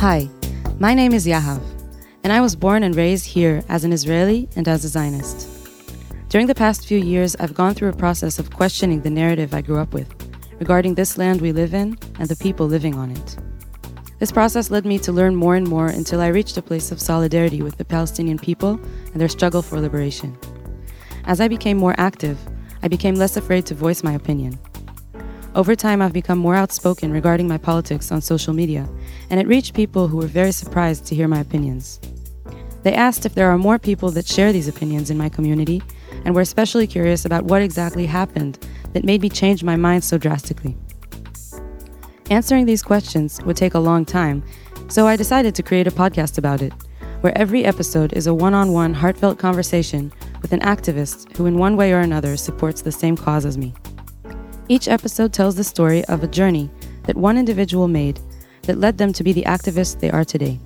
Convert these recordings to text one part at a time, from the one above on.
Hi, my name is Yahav, and I was born and raised here as an Israeli and as a Zionist. During the past few years, I've gone through a process of questioning the narrative I grew up with regarding this land we live in and the people living on it. This process led me to learn more and more until I reached a place of solidarity with the Palestinian people and their struggle for liberation. As I became more active, I became less afraid to voice my opinion. Over time, I've become more outspoken regarding my politics on social media, and it reached people who were very surprised to hear my opinions. They asked if there are more people that share these opinions in my community, and were especially curious about what exactly happened that made me change my mind so drastically. Answering these questions would take a long time, so I decided to create a podcast about it, where every episode is a one on one heartfelt conversation with an activist who, in one way or another, supports the same cause as me. Each episode tells the story of a journey that one individual made that led them to be the activists they are today.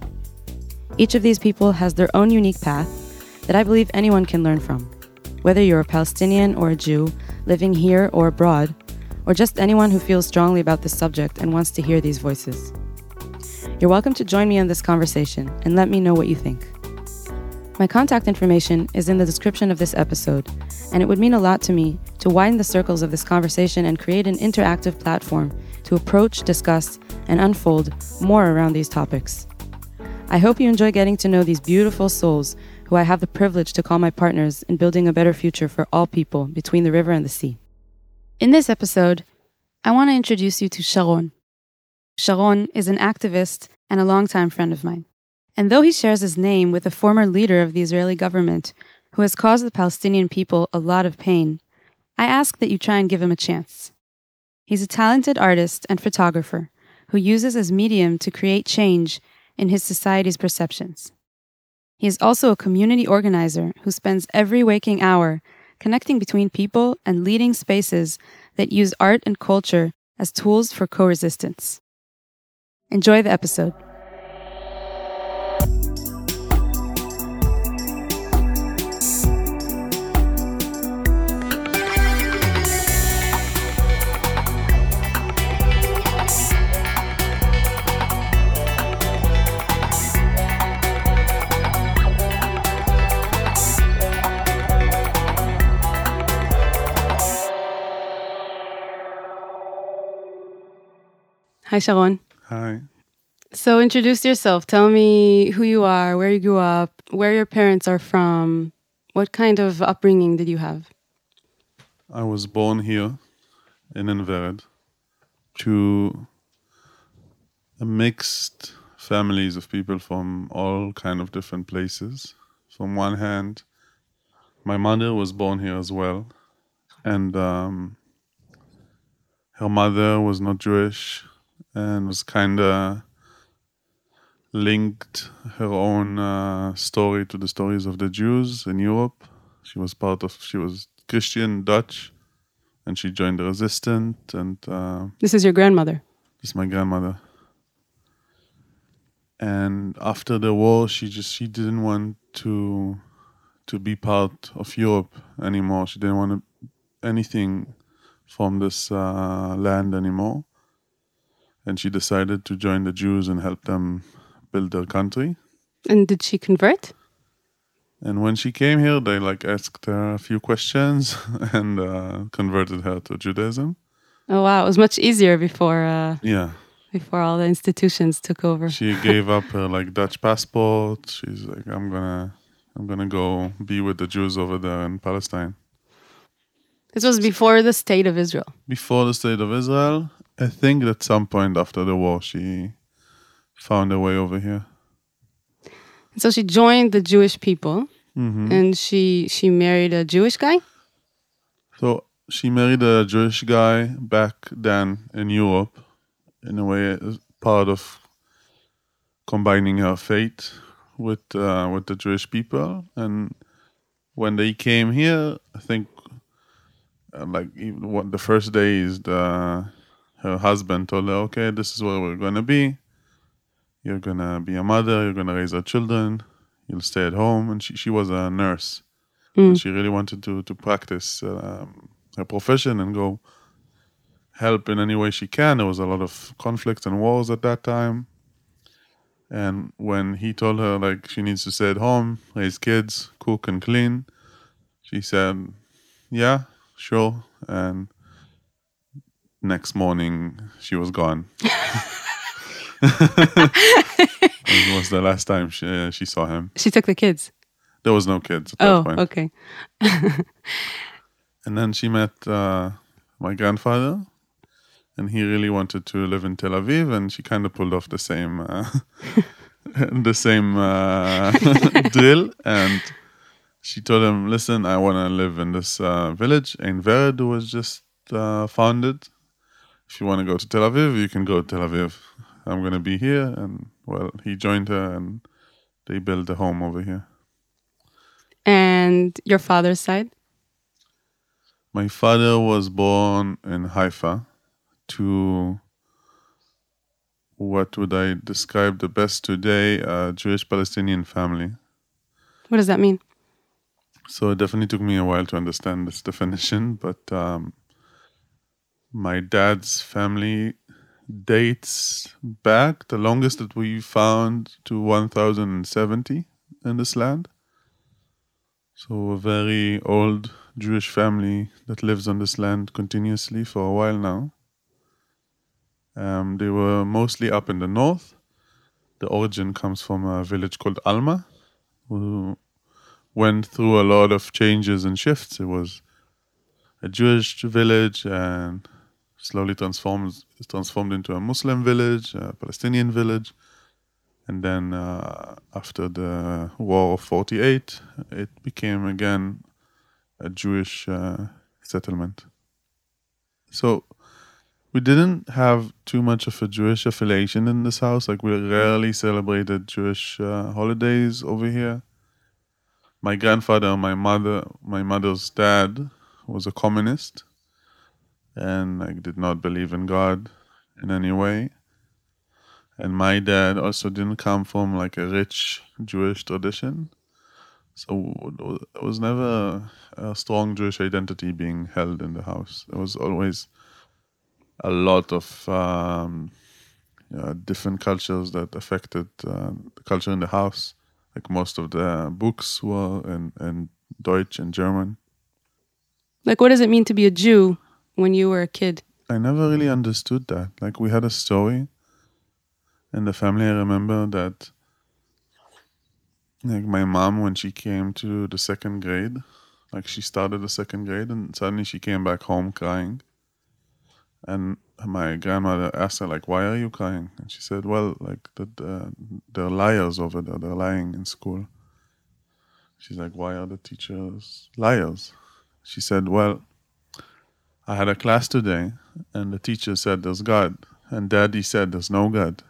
Each of these people has their own unique path that I believe anyone can learn from. Whether you're a Palestinian or a Jew, living here or abroad, or just anyone who feels strongly about this subject and wants to hear these voices. You're welcome to join me in this conversation and let me know what you think. My contact information is in the description of this episode, and it would mean a lot to me to widen the circles of this conversation and create an interactive platform to approach, discuss, and unfold more around these topics. I hope you enjoy getting to know these beautiful souls who I have the privilege to call my partners in building a better future for all people between the river and the sea. In this episode, I want to introduce you to Sharon. Sharon is an activist and a longtime friend of mine. And though he shares his name with a former leader of the Israeli government who has caused the Palestinian people a lot of pain, I ask that you try and give him a chance. He's a talented artist and photographer who uses his medium to create change in his society's perceptions. He is also a community organizer who spends every waking hour connecting between people and leading spaces that use art and culture as tools for co resistance. Enjoy the episode. Hi, Sharon. Hi. So, introduce yourself. Tell me who you are, where you grew up, where your parents are from. What kind of upbringing did you have? I was born here in Ein Vered to a mixed families of people from all kind of different places. From one hand, my mother was born here as well, and um, her mother was not Jewish and was kind of linked her own uh, story to the stories of the Jews in Europe. She was part of, she was Christian Dutch, and she joined the resistance. And uh, This is your grandmother. this is my grandmother. And after the war, she just she didn't want to to be part of Europe anymore. She didn't want to, anything from this uh, land anymore and she decided to join the Jews and help them build their country. And did she convert? And when she came here, they like asked her a few questions and uh, converted her to Judaism. Oh wow, it was much easier before uh, Yeah, before all the institutions took over. she gave up her like Dutch passport. She's like, I'm gonna, I'm gonna go be with the Jews over there in Palestine. This was before the state of Israel. Before the state of Israel, I think at some point after the war, she found a way over here. So she joined the Jewish people, hmm and she she married a Jewish guy. So she married a Jewish guy back then in Europe, in a way, as part of combining her faith with uh, with the Jewish people. And when they came here, I think, uh, like even what the first day is the her husband told her, "Okay, this is where we're gonna be. You're gonna be a mother. You're gonna raise our children. You'll stay at home." And she she was a nurse. And she really wanted to to practice um, her profession and go help in any way she can. There was a lot of conflicts and wars at that time, And when he told her like she needs to stay at home, raise kids, cook and clean, she said, "Yeah, sure." And next morning, she was gone. it was the last time she, uh, she saw him. She took the kids. There was no kids at that Oh, point. okay. And then she met uh, my grandfather, and he really wanted to live in Tel Aviv, and she kind of pulled off the same uh, the same uh, drill. And she told him, "Listen, I want to live in this uh, village, Ein Vered, was just uh, founded. If you want to go to Tel Aviv, you can go to Tel Aviv. I'm going to be here." And well, he joined her, and they built a home over here. And your father's side? My father was born in Haifa to what would I describe the best today a Jewish Palestinian family. What does that mean? So it definitely took me a while to understand this definition, but um, my dad's family dates back the longest that we found to 1070 in this land. So a very old Jewish family that lives on this land continuously for a while now. Um, they were mostly up in the north. The origin comes from a village called Alma, who went through a lot of changes and shifts. It was a Jewish village and slowly transformed transformed into a Muslim village, a Palestinian village, and then uh, after the War of '48, it became again a Jewish uh, settlement. So we didn't have too much of a Jewish affiliation in this house. Like we rarely celebrated Jewish uh, holidays over here. My grandfather, my mother, my mother's dad was a communist, and like did not believe in God in any way. And my dad also didn't come from like a rich Jewish tradition. So it was never a strong Jewish identity being held in the house. There was always a lot of um, yeah, different cultures that affected uh, the culture in the house. Like most of the books were in, in Dutch and German. Like, what does it mean to be a Jew when you were a kid? I never really understood that. Like we had a story in the family. I remember that like my mom when she came to the second grade, like she started the second grade and suddenly she came back home crying. And my grandmother asked her like, "Why are you crying?" And she said, "Well, like the they're liars over there. They're lying in school." She's like, "Why are the teachers liars?" She said, "Well, I had a class today, and the teacher said there's God, and Daddy said there's no God."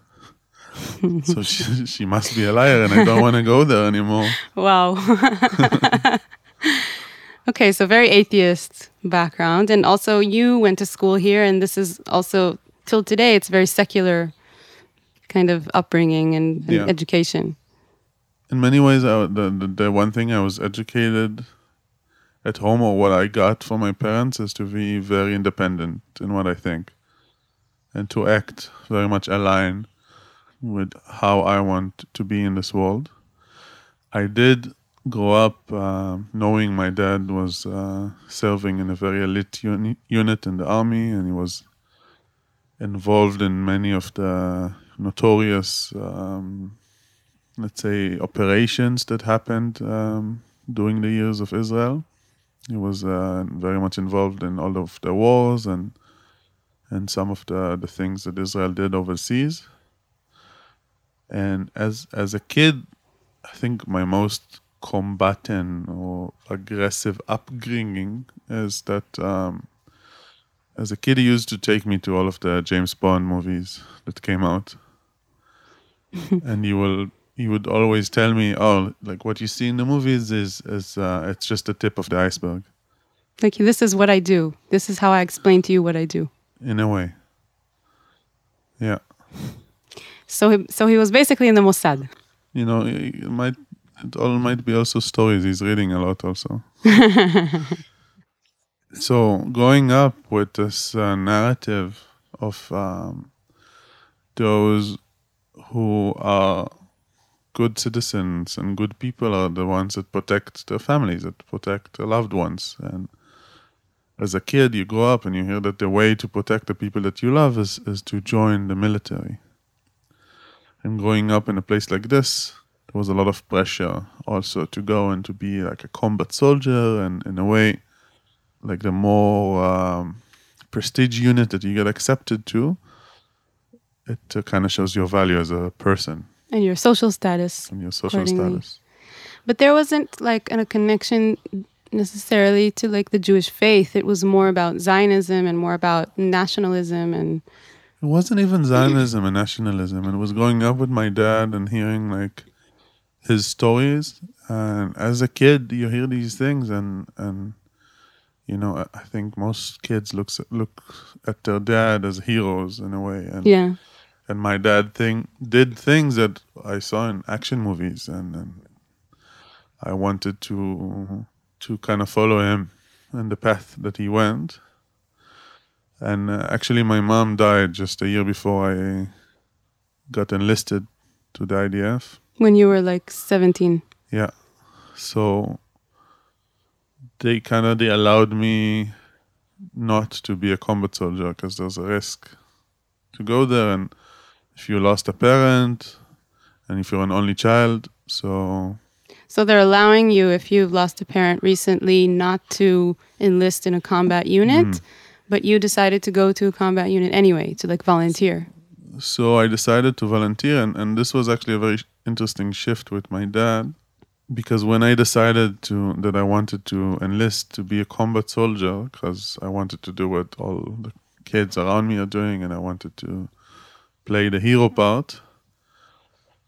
so she, she must be a liar, and I don't want to go there anymore. Wow. okay, so very atheist background. And also, you went to school here, and this is also, till today, it's very secular kind of upbringing and, and Yeah. education. In many ways, I, the, the the one thing I was educated at home, or what I got from my parents, is to be very independent in what I think, and to act very much aligned with how I want to be in this world. I did grow up um knowing my dad was uh, serving in a very elite uni- unit in the army, and he was involved in many of the notorious, um, let's say, operations that happened um, during the years of Israel. He was uh, very much involved in all of the wars and and some of the, the things that Israel did overseas. And as as a kid, I think my most combatant or aggressive upbringing is that um, as a kid he used to take me to all of the James Bond movies that came out, and he will he would always tell me, "Oh, like what you see in the movies is is uh, it's just the tip of the iceberg." Like, this is what I do. This is how I explain to you what I do. In a way, yeah. So he, so he was basically in the Mossad. You know, it might it all might be also stories. He's reading a lot also. so growing up with this uh, narrative of um, those who are good citizens and good people are the ones that protect their families, that protect their loved ones. And as a kid, you grow up and you hear that the way to protect the people that you love is, is to join the military. And growing up in a place like this, there was a lot of pressure also to go and to be like a combat soldier, and in a way, like the more um, prestige unit that you get accepted to, it uh, kind of shows your value as a person and your social status and your social status. But there wasn't like a connection necessarily to like the Jewish faith. It was more about Zionism and more about nationalism and. It wasn't even Zionism and nationalism. It was growing up with my dad and hearing like his stories. And as a kid, you hear these things, and and you know, I think most kids looks look at their dad as heroes in a way. And yeah. And my dad thing did things that I saw in action movies, and, and I wanted to to kind of follow him and the path that he went. And uh, actually, my mom died just a year before I got enlisted to the IDF. When you were like 17. Yeah. So they kind of they allowed me not to be a combat soldier because there's a risk to go there and if you lost a parent and if you're an only child so so they're allowing you, if you've lost a parent recently, not to enlist in a combat unit, mm. but you decided to go to a combat unit anyway, to like volunteer. So I decided to volunteer, and, and this was actually a very interesting shift with my dad, because when I decided to that I wanted to enlist to be a combat soldier, because I wanted to do what all the kids around me are doing, and I wanted to play the hero part.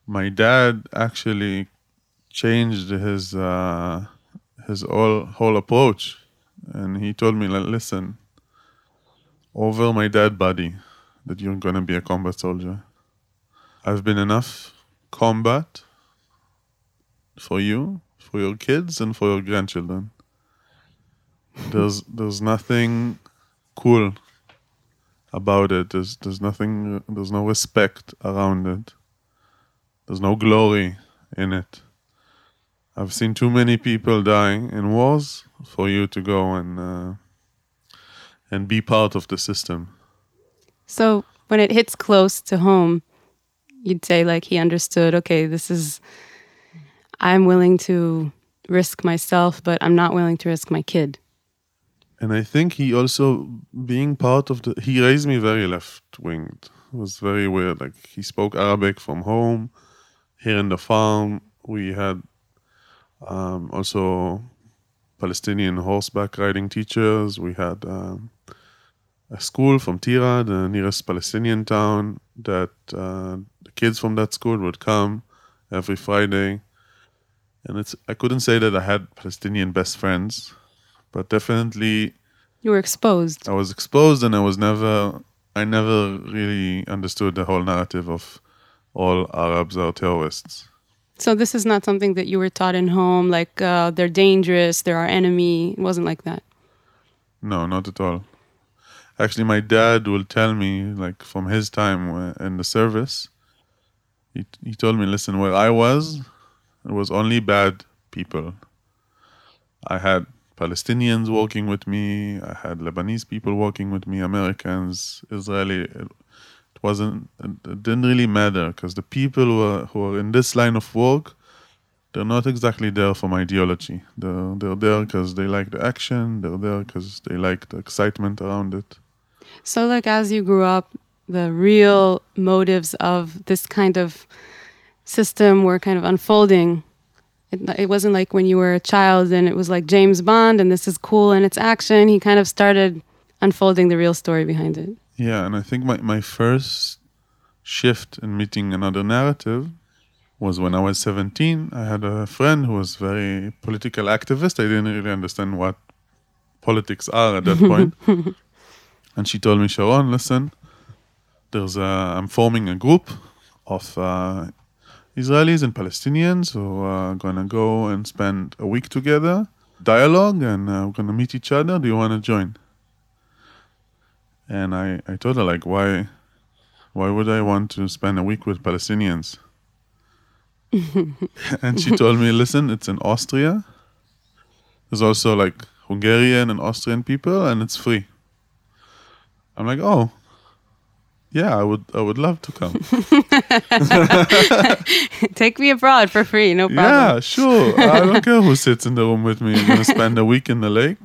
My dad actually changed his uh, his whole whole approach, and he told me, "Listen, over my dead body, that you're gonna be a combat soldier. I've been enough combat for you, for your kids, and for your grandchildren. There's there's nothing cool about it. There's there's nothing. There's no respect around it. There's no glory in it." I've seen too many people dying in wars for you to go and uh, and be part of the system. So when it hits close to home, you'd say like he understood. Okay, this is I'm willing to risk myself, but I'm not willing to risk my kid. And I think he also being part of the he raised me very left winged. It was very weird. Like he spoke Arabic from home. Here in the farm, we had um, also Palestinian horseback riding teachers. We had um, a school from Tira, the nearest Palestinian town, that uh, the kids from that school would come every Friday. And it's I couldn't say that I had Palestinian best friends, but definitely you were exposed. I was exposed, and I was never I never really understood the whole narrative of all Arabs are terrorists. So this is not something that you were taught in home, like uh, they're dangerous, they're our enemy. It wasn't like that. No, not at all. Actually, my dad will tell me, like from his time in the service, he he told me, listen, where I was, it was only bad people. I had Palestinians working with me. I had Lebanese people working with me, Americans, Israeli. It wasn't it didn't really matter because the people who are who are in this line of work they're not exactly there for my ideology. They're they're there because they like the action. They're there because they like the excitement around it. So like as you grew up the real motives of this kind of system were kind of unfolding it, it wasn't like when you were a child and it was like james bond and this is cool and it's action he kind of started unfolding the real story behind it yeah, and I think my, my first shift in meeting another narrative was when I was 17. I had a friend who was very political activist. I didn't really understand what politics are at that point. and she told me, Sharon, listen, there's a, I'm forming a group of uh, Israelis and Palestinians who are going to go and spend a week together, dialogue, and uh, we're going to meet each other. Do you want to join? And I, I told her like why Why would I want to spend a week with Palestinians? and she told me, listen, it's in Austria. There's also like Hungarian and Austrian people, and it's free. I'm like, oh, yeah, I would, I would love to come. Take me abroad for free, no problem. yeah, sure. I don't care who sits in the room with me. I'm gonna spend a week in the lake.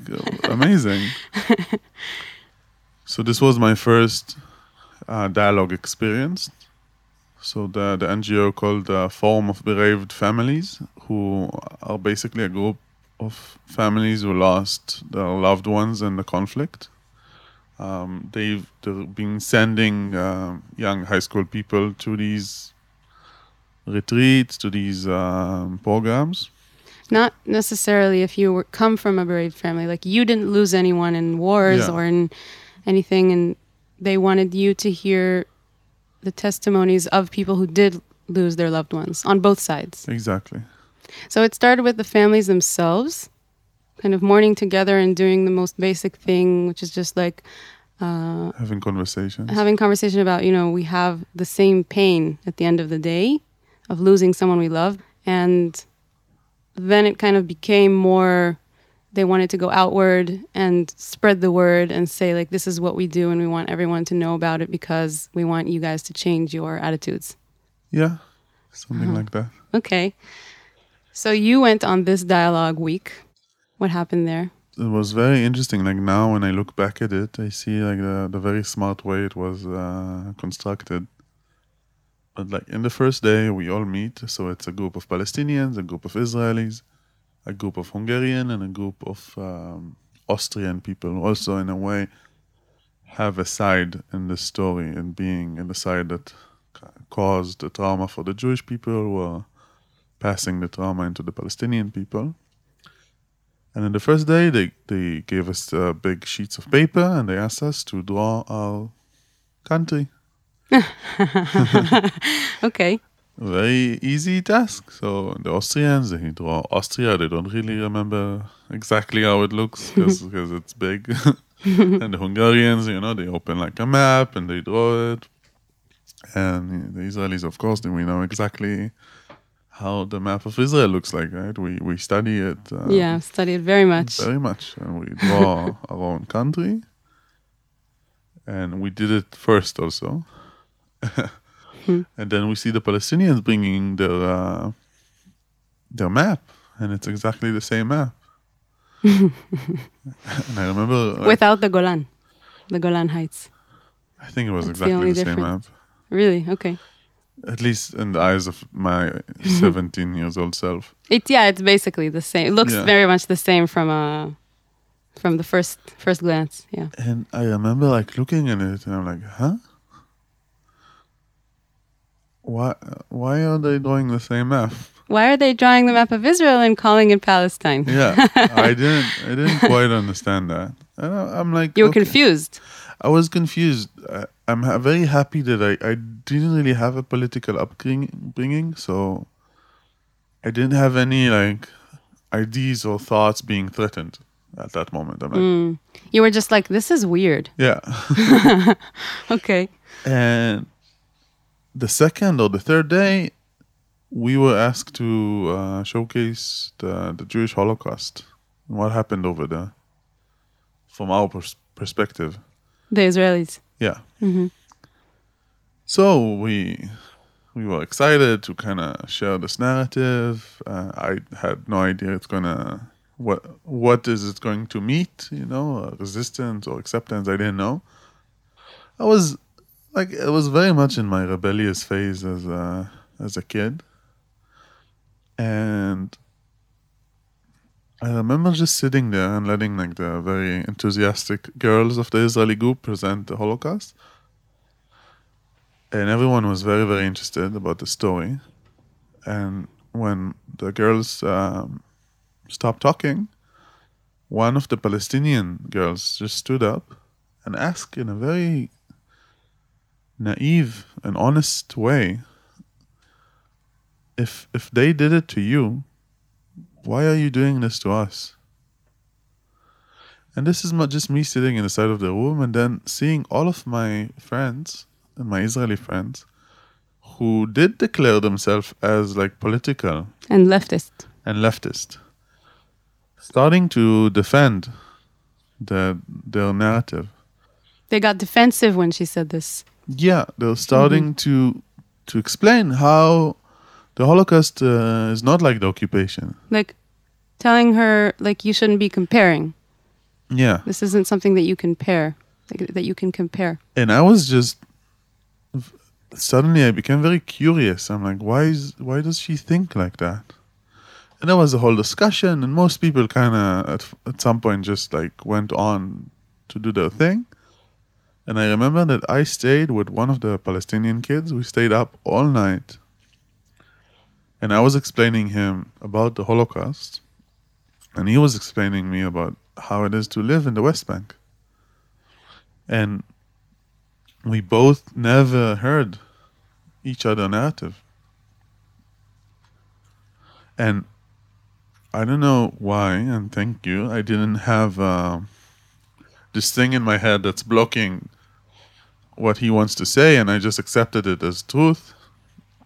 Amazing. so this was my first uh, dialogue experience. So the the NGO called the Forum of Bereaved Families, who are basically a group of families who lost their loved ones in the conflict. Um, they've, they've been sending uh, young high school people to these retreats, to these um, programs. Not necessarily if you were, come from a bereaved family, like you didn't lose anyone in wars Yeah. or in anything, and they wanted you to hear the testimonies of people who did lose their loved ones on both sides. Exactly. So it started with the families themselves, kind of mourning together and doing the most basic thing, which is just like uh, Having conversations. having conversation about, you know, we have the same pain at the end of the day of losing someone we love. And then it kind of became more, they wanted to go outward and spread the word and say, like, this is what we do and we want everyone to know about it because we want you guys to change your attitudes. yeah, something Uh-huh. like that. Okay. So you went on this dialogue week. What happened there? It was very interesting. Like now, when I look back at it, I see like the, the very smart way it was uh, constructed. But like in the first day, we all meet. So it's a group of Palestinians, a group of Israelis, a group of Hungarian, and a group of um, Austrian people. Also, in a way, have a side in the story and being in the side that caused the trauma for the Jewish people, are passing the trauma into the Palestinian people. And in the first day, they, they gave us uh, big sheets of paper and they asked us to draw our country. Okay. Very easy task. So the Austrians, they draw Austria. They don't really remember exactly how it looks because it's big. and the Hungarians, you know, they open like a map and they draw it. And the Israelis, of course, then we know exactly how the map of Israel looks like, right? We we study it. Uh, yeah, I've studied very much. Very much. And we draw our own country. And we did it first also. and then we see the Palestinians bringing their uh, their map, and it's exactly the same map. and I remember, like, Without the Golan, the Golan Heights. I think it was That's exactly only the, same map. Really? Okay. At least in the eyes of my 17 years old self. It yeah, it's basically the same. It looks Yeah. very much the same from uh from the first first glance. Yeah. And I remember like looking at it, and I'm like, huh? Why? Why are they drawing the same map? Why are they drawing the map of Israel and calling it Palestine? Yeah, I didn't. I didn't quite understand that. And I- I'm like, You were okay. confused. I was confused. I, I'm ha- very happy that I, I didn't really have a political upbringing, so I didn't have any like ideas or thoughts being threatened at that moment. I'm like, Mm. You were just like, this is weird. yeah. Okay. And the second or the third day, we were asked to uh, showcase the, the Jewish Holocaust and what happened over there from our pers- perspective. The Israelis. Yeah. hmm So we we were excited to kind of share this narrative. Uh, I had no idea it's gonna what what is it going to meet. You know, uh, resistance or acceptance. I didn't know. I was like it was very much in my rebellious phase as a as a kid, and I remember just sitting there and letting like the very enthusiastic girls of the Israeli group present the Holocaust. And everyone was very very interested about the story. And when the girls um, stopped talking one of the palestinian girls just stood up and asked in a very naive and honest way if if they did it to you why are you doing this to us and this is not just me sitting in the side of the room and then seeing all of my friends and my Israeli friends who did declare themselves as like political And leftist. and leftist, starting to defend the, their narrative. They got defensive when she said this. Yeah, they're starting mm-hmm. to to explain how the Holocaust uh, is not like the occupation. Like telling her like you shouldn't be comparing. Yeah, This isn't something that you can compare. Like, that you can compare. and I was just suddenly I became very curious. I'm like, why is why does she think like that? And there was a whole discussion, and most people kind of at, at some point just like went on to do their thing. And I remember that I stayed with one of the Palestinian kids. We stayed up all night, and I was explaining him about the Holocaust, and he was explaining me about how it is to live in the West Bank. And we both never heard each other narrative. And I don't know why, and thank you, I didn't have uh, this thing in my head that's blocking what he wants to say, and I just accepted it as truth.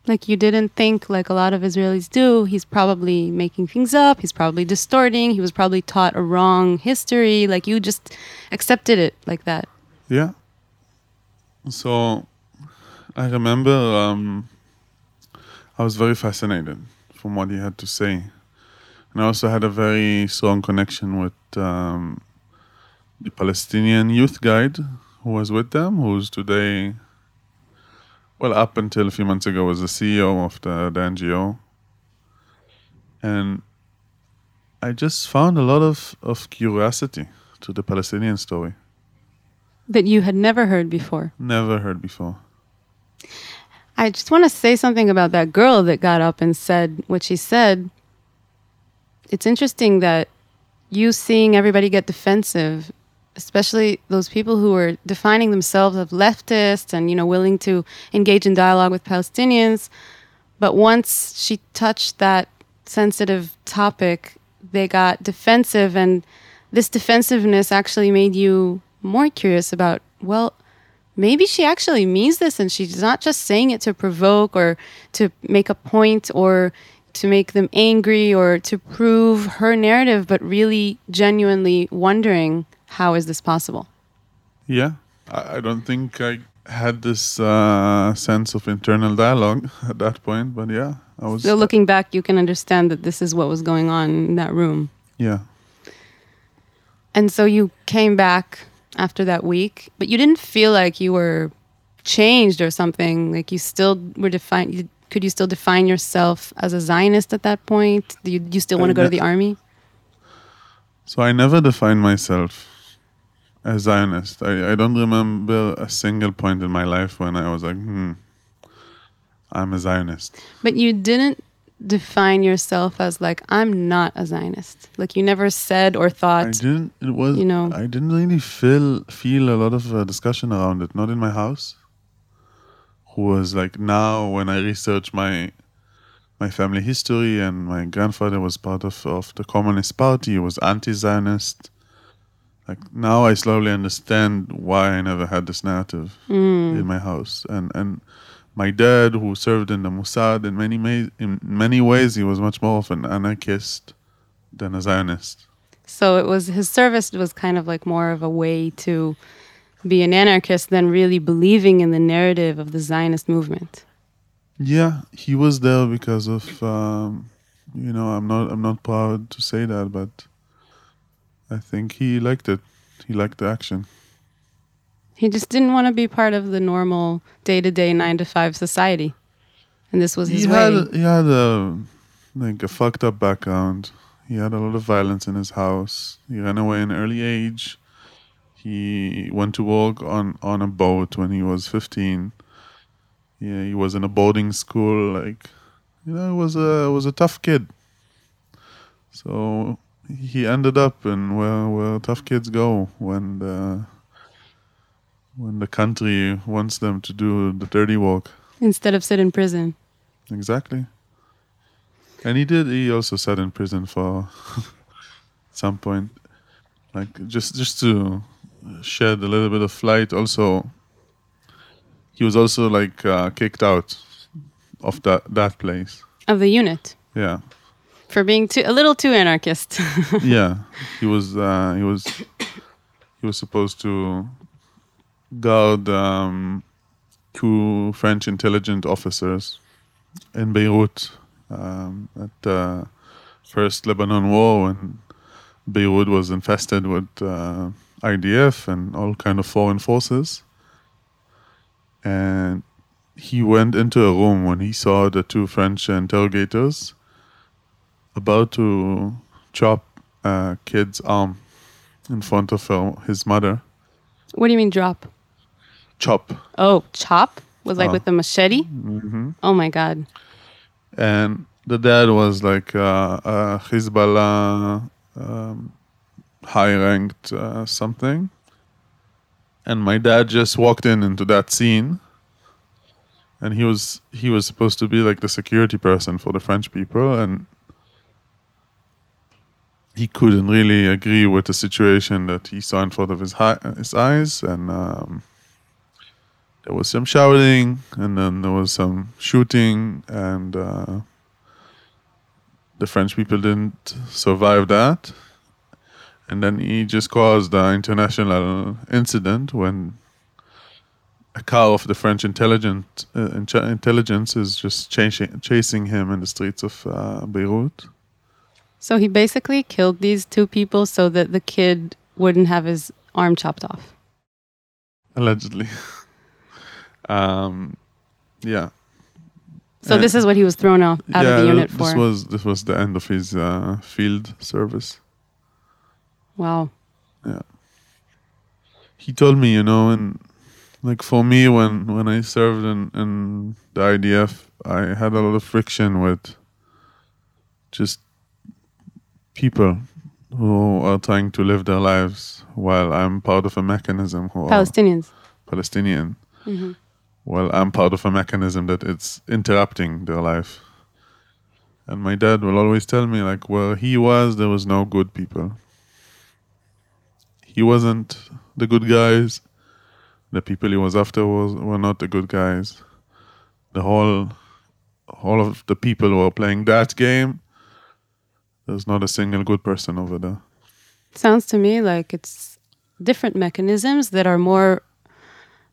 Like you didn't think like a lot of Israelis do. He's probably making things up. He's probably distorting. He was probably taught a wrong history. Like you just accepted it like that. Yeah. So I remember um, I was very fascinated from what he had to say. And I also had a very strong connection with um, the Palestinian youth guide who was with them, who's today, well, up until a few months ago, was the CEO of the, the NGO. And I just found a lot of, of curiosity to the Palestinian story. That you had never heard before. Never heard before. I just want to say something about that girl that got up and said what she said. It's interesting that you seeing everybody get defensive, especially those people who are defining themselves as leftists and you know willing to engage in dialogue with Palestinians, but once she touched that sensitive topic, they got defensive and this defensiveness actually made you more curious about well maybe she actually means this and she's not just saying it to provoke or to make a point or to make them angry or to prove her narrative, but really genuinely wondering how is this possible? Yeah, I, don't think I had this uh, sense of internal dialogue at that point, but yeah, I was. So looking back, you can understand that this is what was going on in that room. yeah, And so you came back after that week, but you didn't feel like you were changed or something. Like you still were defined. Could you still define yourself as a Zionist at that point? Do you, you still want to go to the army? so I never defined myself as Zionist. I, I don't remember a single point in my life when I was like, hmm, I'm a Zionist. But you didn't define yourself as like I'm not a Zionist. Like you never said or thought. I didn't. It was. you know- I didn't really feel feel a lot of uh, discussion around it. Not in my house. Who was like now when I research my my family history and my grandfather was part of of the Communist Party. He was anti-Zionist. Like now, I slowly understand why I never had this narrative Mm. in my house. And and my dad, who served in the Mossad, in many ma- in many ways, he was much more of an anarchist than a Zionist. So it was his service was kind of like more of a way to be an anarchist than really believing in the narrative of the Zionist movement. Yeah, he was there because of um, you know I'm not I'm not proud to say that, but I think he liked it. He liked the action. He just didn't want to be part of the normal day-to-day 9 to 5 society. And this was his he way. had he had a like a fucked up background. He had a lot of violence in his house. He ran away in early age. He went to work on on a boat when he was 15. Yeah, he was in a boarding school. Like, you know, was a was a tough kid. So he ended up in where where tough kids go when the when the country wants them to do the dirty work. instead of sit in prison. Exactly. And he did. He also sat in prison for some point, like just just to shed a little bit of light. Also, he was also like uh, kicked out of that that place. Of the unit Yeah, for being too a little too anarchist. yeah. He was uh, he was he was supposed to guard um, two French intelligence officers in Beirut um, at the first Lebanon War when Beirut was infested with uh, IDF and all kind of foreign forces. And he went into a room when he saw the two French interrogators about to chop a kid's arm in front of her, his mother. what do you mean drop? Chop. Oh, chop was like Oh. with the machete. hmm Oh my god. And the dad was like uh, a Hezbollah um, high ranked uh, something. And my dad just walked in into that scene. And he was he was supposed to be like the security person for the French people and he couldn't really agree with the situation that he saw in front of his hi- his eyes and um, there was some shouting and then there was some shooting and uh, the french people didn't survive that. And then he just caused an international incident when a car of the french intelligence uh, intelligence is just chasing, chasing him in the streets of uh, beirut So he basically killed these two people so that the kid wouldn't have his arm chopped off. allegedly um, yeah So Uh, this is what he was thrown out, out of the unit this for. was this was the end of his uh, field service wow. Yeah. He told me, you know, and like for me, when when I served in in the IDF, I had a lot of friction with just people who are trying to live their lives while I'm part of a mechanism who Palestinians. Palestinian, Mhm. while I'm part of a mechanism that it's interrupting their life. And my dad will always tell me, like, where he was, there was no good people. He wasn't the good guys. The people he was after was were not the good guys. The whole, all of the people who are playing that game, there's not a single good person over there. Sounds to me like it's different mechanisms that are more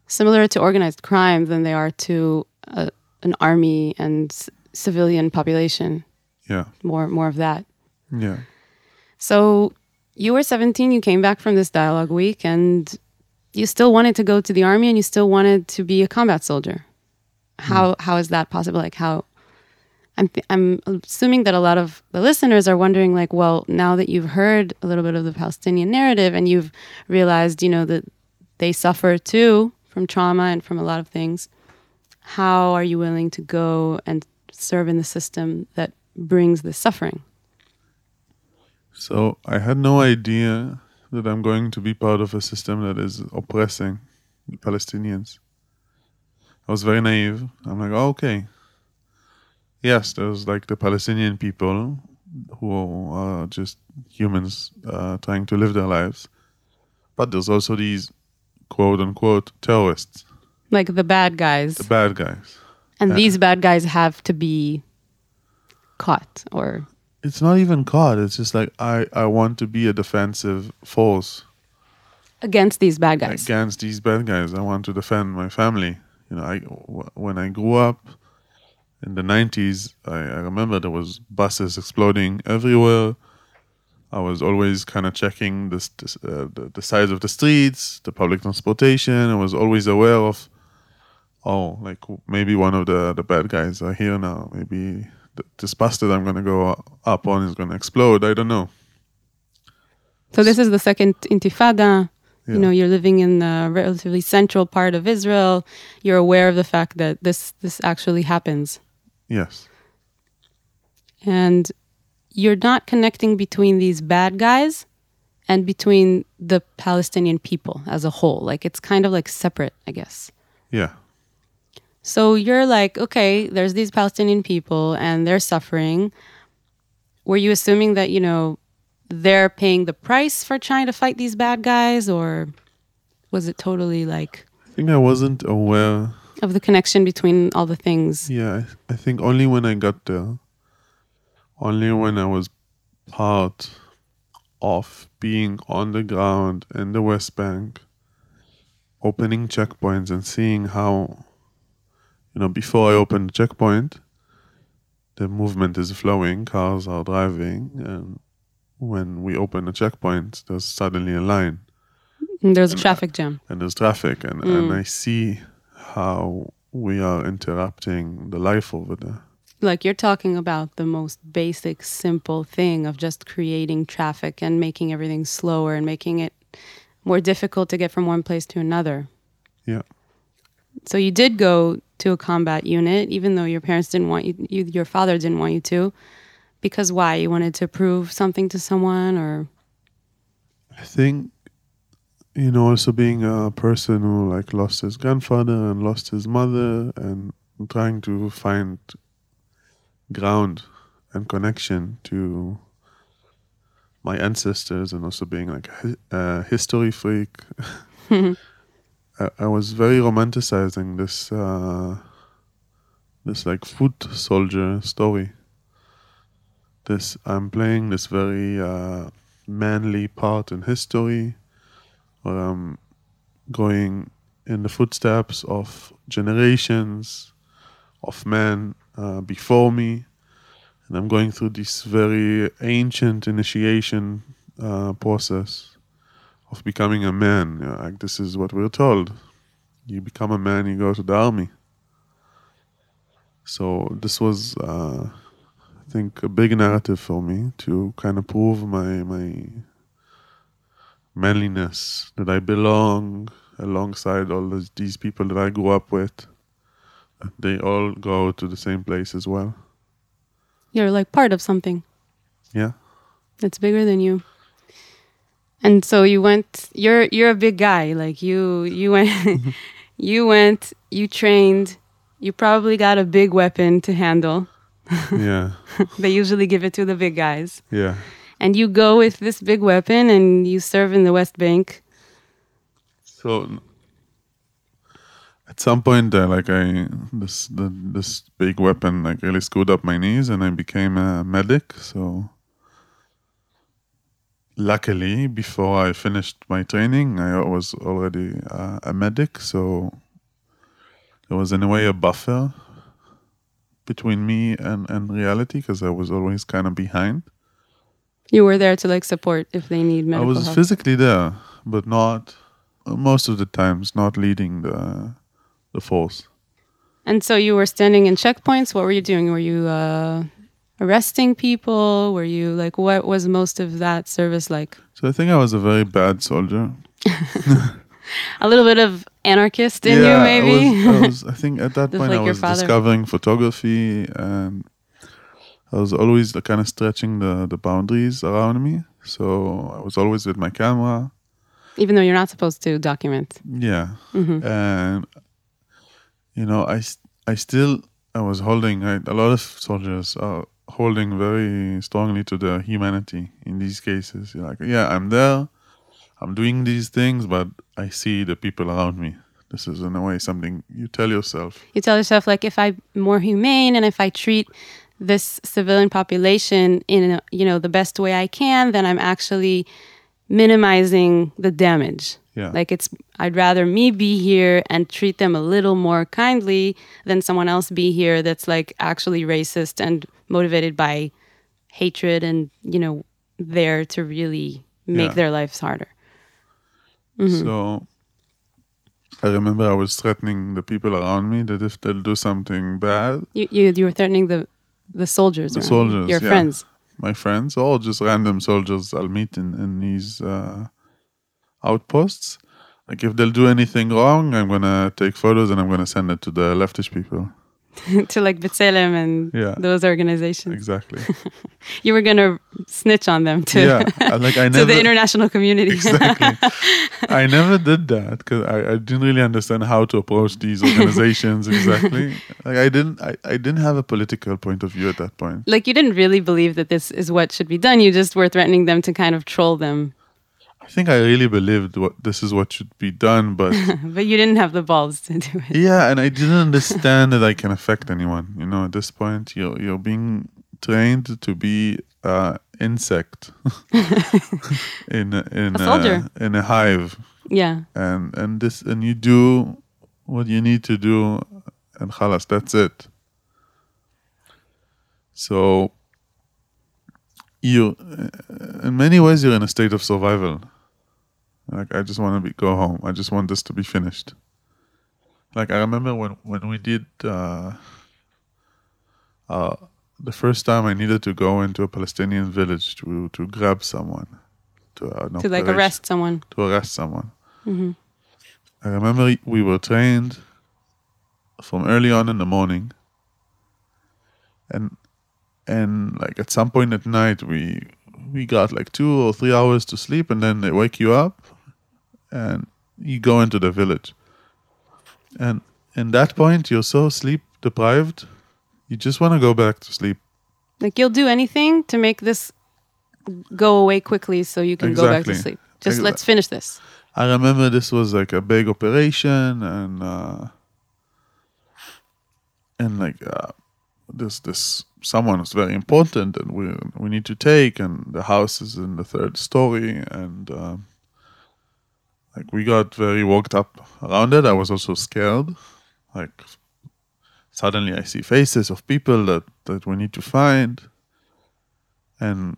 similar to organized crime than they are to a, an army and c- civilian population. Yeah, More, more of that. yeah. So you were 17, you came back from this dialogue week, and you still wanted to go to the army and you still wanted to be a combat soldier. Hmm. How how is that possible? Like how I'm th- I'm assuming that a lot of the listeners are wondering like, well, now that you've heard a little bit of the Palestinian narrative and you've realized, you know, that they suffer too from trauma and from a lot of things, how are you willing to go and serve in the system that brings this suffering? So I had no idea that I'm going to be part of a system that is oppressing the Palestinians. I was very naive. I'm like, oh, okay. Yes, there's like the Palestinian people who are just humans uh, trying to live their lives. But there's also these quote unquote terrorists, Like the bad guys. the bad guys. And these bad guys have to be caught or It's not even caught. It's just like I, I want to be a defensive force against these bad guys. against these bad guys. I want to defend my family. You know, I w- when I grew up in the '90s, I, I remember there was buses exploding everywhere. I was always kind of checking this, this uh, the, the size of the streets, the public transportation. I was always aware of, oh, like maybe one of the the bad guys are here now. Maybe th- this bus that I'm gonna go up on is gonna explode. I don't know. So this is the second intifada. Yeah. You know, you're living in the relatively central part of Israel. You're aware of the fact that this this actually happens. Yes. And you're not connecting between these bad guys and between the Palestinian people as a whole. Like it's kind of like separate, I guess. Yeah. So you're like, okay, there's these Palestinian people and they're suffering. Were you assuming that, you know, they're paying the price for trying to fight these bad guys or was it totally like I think I wasn't aware of the connection between all the things. Yeah, I, I think only when I got there, only when I was part of being on the ground in the West Bank, opening checkpoints and seeing how, you know, before I open the checkpoint, the movement is flowing, cars are driving, and when we open a checkpoint, there's suddenly a line And there's a uh, traffic jam. and there's traffic, and, and mm. I see how we are interrupting the life over there. Like you're talking about the most basic, simple thing of just creating traffic and making everything slower and making it more difficult to get from one place to another. Yeah. So you did go to a combat unit, even though your parents didn't want you, you your father didn't want you to. Because why? You wanted to prove something to someone, or I think, you know, also being a person who like lost his grandfather and lost his mother and trying to find ground and connection to my ancestors and also being like a history freak. I, I was very romanticizing this, uh, this like foot soldier story. This I'm playing this very uh, manly part in history, I'm going in the footsteps of generations of men uh, before me, and I'm going through this very ancient initiation uh, process of becoming a man. You know, like this is what we're told: you become a man, you go to the army. So this was, uh, I think, a big narrative for me to kind of prove my my manliness that I belong alongside all those, these people that I grew up with. They all go to the same place as well. you're like part of something Yeah. that's bigger than you. And so you went. You're you're a big guy. Like you you went. you went. You trained. You probably got a big weapon to handle. Yeah. They usually give it to the big guys. Yeah. And you go with this big weapon and you serve in the West Bank. So at some point there, like I this the, this big weapon like really screwed up my knees, and I became a medic. So luckily, before I finished my training, I was already uh, a medic. So there was in a way a buffer between me and and reality because I was always kind of behind. You were there to like support if they need medical. I was help. physically there, but not most of the times not leading the the force. and so you were standing in checkpoints. What were you doing? Were you uh, arresting people? Were you like what was most of that service like? So I think I was a very bad soldier. A little bit of anarchist in you, maybe. I was, I was. I think at that point like I was father. discovering photography, and I was always the kind of stretching the the boundaries around me. So I was always with my camera. Even though you're not supposed to document. Yeah, mm-hmm. and you know, I, I still I was holding. I, a lot of soldiers are holding very strongly to their humanity in these cases. You're like, yeah, I'm there, I'm doing these things, but I see the people around me. This is in a way something you tell yourself. You tell yourself like if I'm more humane and if I treat this civilian population in you know the best way I can, then I'm actually minimizing the damage. Yeah. Like it's I'd rather me be here and treat them a little more kindly than someone else be here that's like actually racist and motivated by hatred and you know there to really make Yeah. their lives harder. Mm-hmm. So I remember I was threatening the people around me that if they'll do something bad, You you, you were threatening the the soldiers, The soldiers, your yeah. friends. my friends all just random soldiers I'll meet in, in these uh, outposts. Like if they'll do anything wrong, I'm gonna take photos and I'm gonna send it to the leftish people. to like B'Tselem and Yeah. those organizations. Exactly. You were gonna snitch on them to yeah. Like I to the international community. exactly. I never did that because I, I didn't really understand how to approach these organizations exactly. Like I didn't I, I didn't have a political point of view at that point. like you didn't really believe that this is what should be done. You just were threatening them to kind of troll them. I think I really believed what this is what should be done, but but you didn't have the balls to do it. yeah, and I didn't understand that I can affect anyone. You know, at this point, you're you're being trained to be uh, insect in a- in A soldier. in a hive, Yeah. and and this and you do what you need to do, and khalas, that's it. So you, uh, in many ways, you're in a state of survival. Like I just want to be go home. I just want this to be finished. Like I remember when when we did uh, uh, the first time I needed to go into a Palestinian village to to grab someone to uh, To like arrest someone. to arrest someone. Mhm. I remember we were trained from early on in the morning, and and like at some point at night we we got like two or three hours to sleep, and then they wake you up, and you go into the village, and in that point you're so sleep deprived, you just want to go back to sleep. Like you'll do anything to make this go away quickly so you can go back to sleep. Just Exa- let's finish this. I remember this was like a big operation and uh and like uh this this someone was very important and we we need to take and the house is in the third story and um like we got very worked up around it. I was also scared. Like suddenly I see faces of people that that we need to find and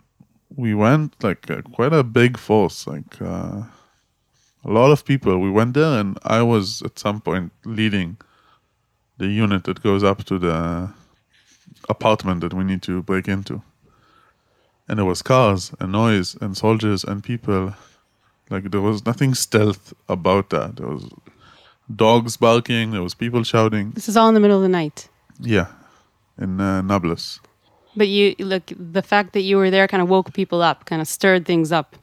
we went like uh, quite a big force like uh a lot of people. We went there, and I was at some point leading the unit that goes up to the apartment that we need to break into. And there was cars and noise and soldiers and people. Like there was nothing stealth about that. There was dogs barking. There was people shouting. This is all in the middle of the night. Yeah, in uh, Nablus. But you look the fact that you were there kind of woke people up, kind of stirred things up.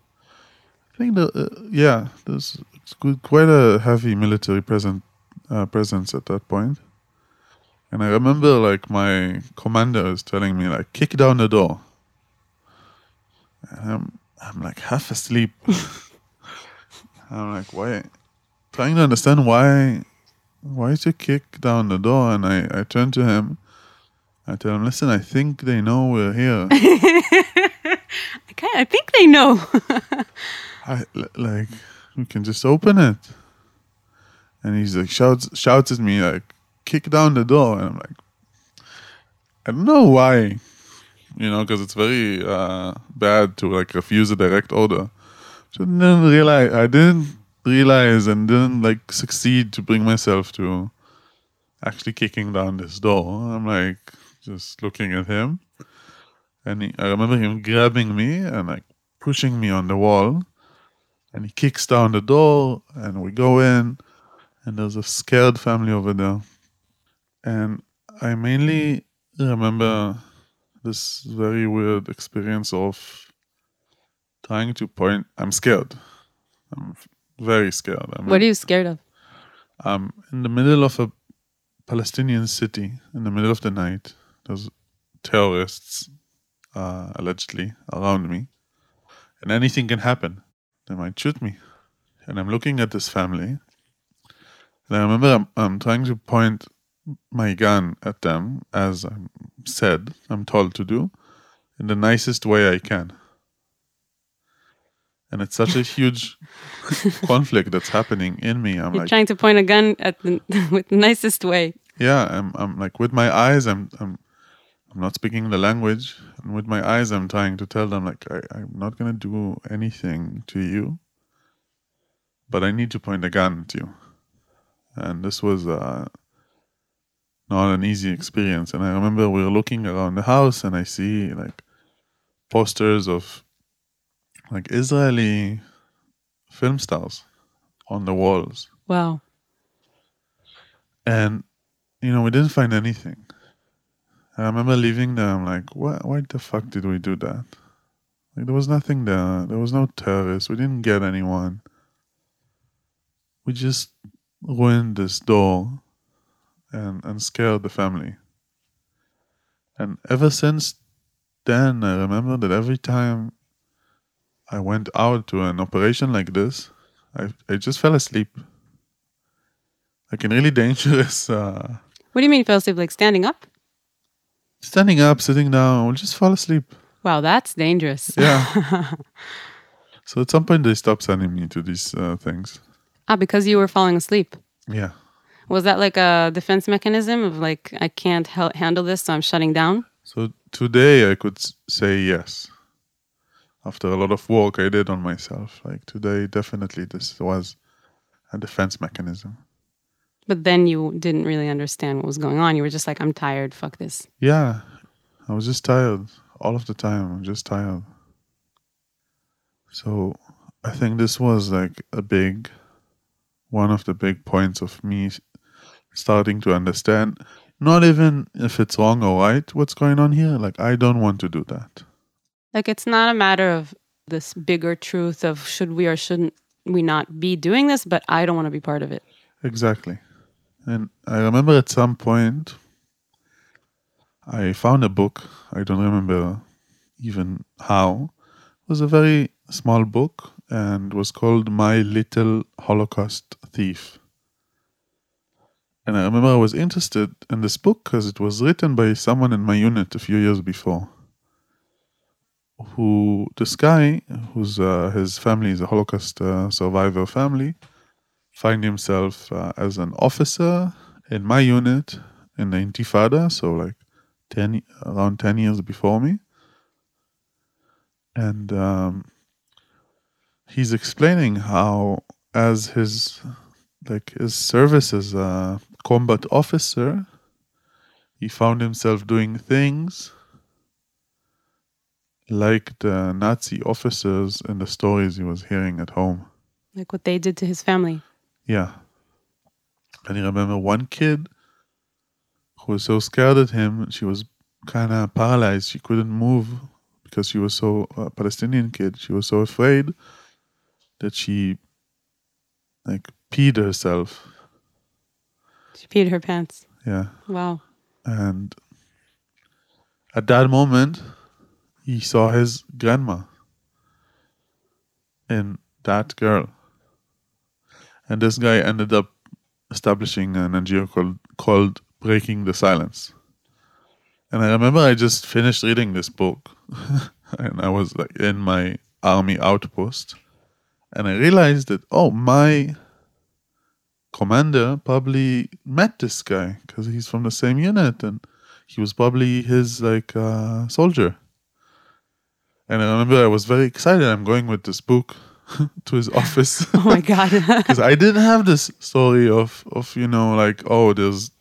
I think the uh, yeah, there's it's quite a heavy military present uh, presence at that point. And I remember like my commander is telling me like kick down the door. And I'm I'm like half asleep. I'm like why trying to understand why why is you kick down the door and I, I turn to him I tell him, listen, I think they know we're here. Okay, I think they know. I like we can just open it. And he's like shouts shouts at me like kick down the door and I'm like I don't know why. You know, because it's very uh, bad to like refuse a direct order. Didn't realize I didn't realize and didn't like succeed to bring myself to actually kicking down this door. I'm like just looking at him. And he, I remember him grabbing me and like pushing me on the wall and he kicks down the door and we go in and there's a scared family over there and i mainly remember this very weird experience of trying to point i'm scared i'm very scared I'm, what are you scared of? I'm in the middle of a palestinian city in the middle of the night there's terrorists uh, allegedly around me and anything can happen they might shoot me. And I'm looking at this family. And I remember I'm, I'm trying to point my gun at them, as I'm said, I'm told to do, in the nicest way I can. And it's such a huge conflict that's happening in me. I'm You're like, trying to point a gun at the with the nicest way. yeah, I'm, I'm like with my eyes, I'm, I'm, I'm not speaking the language, and with my eyes, I'm trying to tell them like I, I'm not gonna do anything to you, but I need to point a gun at you, and this was uh, not an easy experience. And I remember we were looking around the house, and I see like posters of like Israeli film stars on the walls, Wow. and you know we didn't find anything. I remember leaving there. I'm like, why? Why the fuck did we do that? Like, there was nothing there. There was no terrorists. We didn't get anyone. We just ruined this door, and and scared the family. And ever since then, I remember that every time I went out to an operation like this, I I just fell asleep. Like in really dangerous uh, What do you mean fell asleep? Like standing up? standing up, sitting down, will just fall asleep. Wow, that's dangerous. Yeah. so at some point they stopped sending me to these uh, things. ah, because you were falling asleep. Yeah. Was that like a defense mechanism of like, I can't handle this, so I'm shutting down? So today I could say yes. After a lot of work I did on myself, like today, definitely this was a defense mechanism. But then you didn't really understand what was going on. You were just like, I'm tired, fuck this. Yeah, I was just tired all of the time. I'm just tired. So I think this was like a big, one of the big points of me starting to understand, not even if it's wrong or right, what's going on here. Like, I don't want to do that. Like, it's not a matter of this bigger truth of should we or shouldn't we not be doing this, but I don't want to be part of it. Exactly. And I remember at some point, I found a book. I don't remember even how. It was a very small book and was called My Little Holocaust Thief. And I remember I was interested in this book because it was written by someone in my unit a few years before. Who this guy, who's uh, his family is a Holocaust uh, survivor family, find himself uh, as an officer in my unit in the Intifada, so like 10, around 10 years before me. And um, he's explaining how, as his like his service as a combat officer, he found himself doing things like the Nazi officers in the stories he was hearing at home. Like what they did to his family. Yeah. And I remember one kid who was so scared at him, she was kind of paralyzed. She couldn't move because she was so a Palestinian kid. She was so afraid that she like peed herself. She peed her pants. Yeah. Wow. And at that moment, he saw his grandma in that girl. And this guy ended up establishing an NGO called, called Breaking the Silence. And I remember I just finished reading this book, and I was like in my army outpost, and I realized that, oh, my commander probably met this guy because he's from the same unit and he was probably his like uh, soldier and i remember i was very excited. I'm going with this book to his office. Oh my God. because i didn't have this story of of you know like oh there's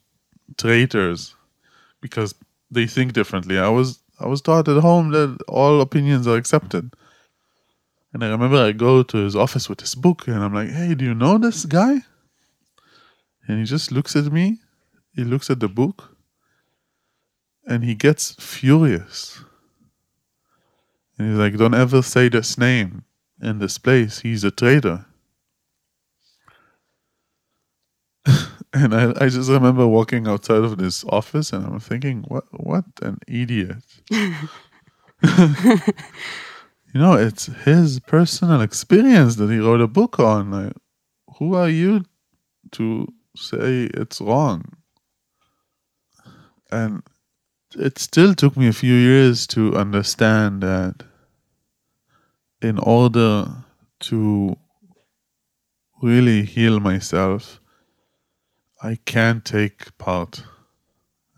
traitors because they think differently. I was i was taught at home that all opinions are accepted. And i remember i go to his office with this book and i'm like hey do you know this guy? And he just looks at me. He looks at the book and he gets furious and he's like don't ever say this name in this place. He's a traitor. And I, I just remember walking outside of this office and I'm thinking what what an idiot. You know it's his personal experience that he wrote a book on. Like, who are you to say it's wrong? And it still took me a few years to understand that in order to really heal myself, I can't take part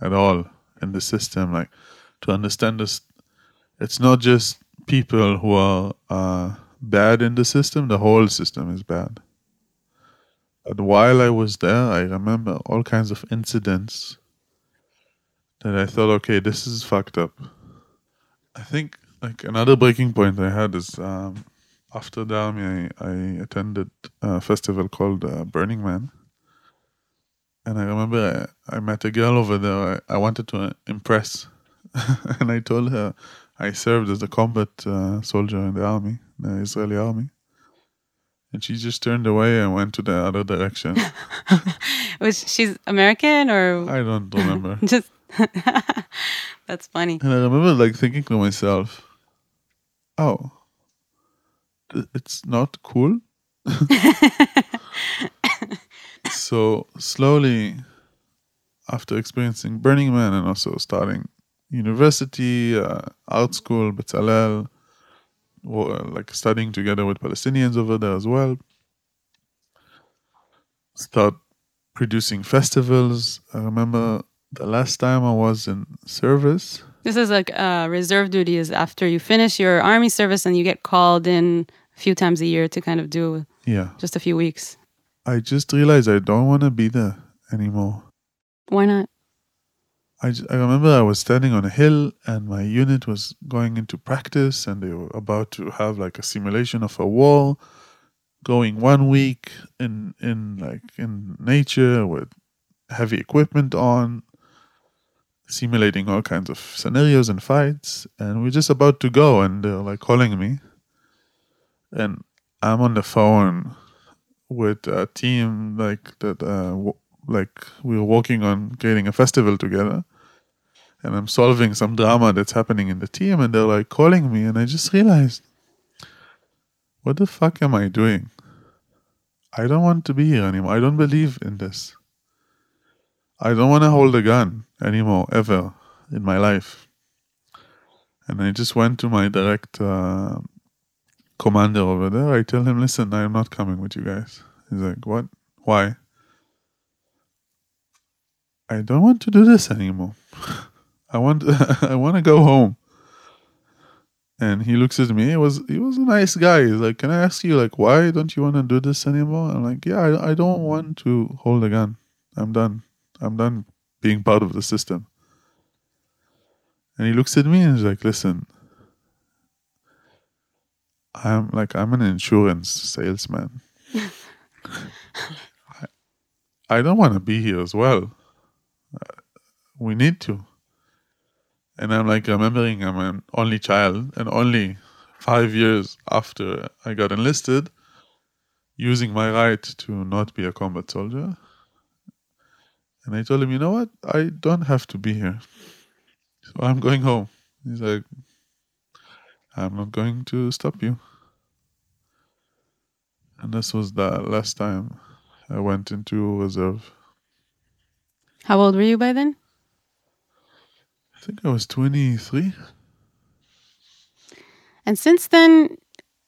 at all in the system. Like to understand this, it's not just people who are uh, bad in the system; the whole system is bad. And while I was there, I remember all kinds of incidents that I thought, okay, this is fucked up. I think like another breaking point I had is um, after the army, I, I attended a festival called uh, Burning Man. And I remember I, I met a girl over there I, I wanted to uh, impress. and I told her I served as a combat uh, soldier in the army, the Israeli army. And she just turned away and went to the other direction. Was she's American or I don't remember. just That's funny. And I remember like thinking to myself, oh, it's not cool. so slowly, after experiencing Burning Man and also starting university, uh, art school, Bezalel, or, like studying together with Palestinians over there as well. Start producing festivals. I remember the last time I was in service. This is like uh, reserve duty is after you finish your army service and you get called in a few times a year to kind of do Yeah. just a few weeks. I just realized I don't want to be there anymore. Why not? I, I remember I was standing on a hill and my unit was going into practice and they were about to have like a simulation of a war going one week in in like in nature with heavy equipment on simulating all kinds of scenarios and fights and we're just about to go and they're like calling me and I'm on the phone with a team like that uh, w- like we were working on creating a festival together and I'm solving some drama that's happening in the team and they're like calling me and I just realized what the fuck am I doing? I don't want to be here anymore. I don't believe in this. I don't want to hold a gun anymore ever in my life. And I just went to my direct uh, commander over there. I tell him, listen, I'm not coming with you guys. He's like, what? Why? I don't want to do this anymore. I want I want to go home. And he looks at me. He was he was a nice guy. He's like, "Can I ask you like why don't you want to do this anymore?" I'm like, "Yeah, I, I don't want to hold a gun. I'm done. I'm done being part of the system." And he looks at me and he's like, "Listen, I'm like I'm an insurance salesman. I, I don't want to be here as well. Uh, we need to." And I'm like remembering I'm an only child and only five years after I got enlisted, using my right to not be a combat soldier. And I told him, you know what? I don't have to be here. So I'm going home. He's like, I'm not going to stop you. And this was the last time I went into reserve. How old were you by then? I think I was 23. And since then,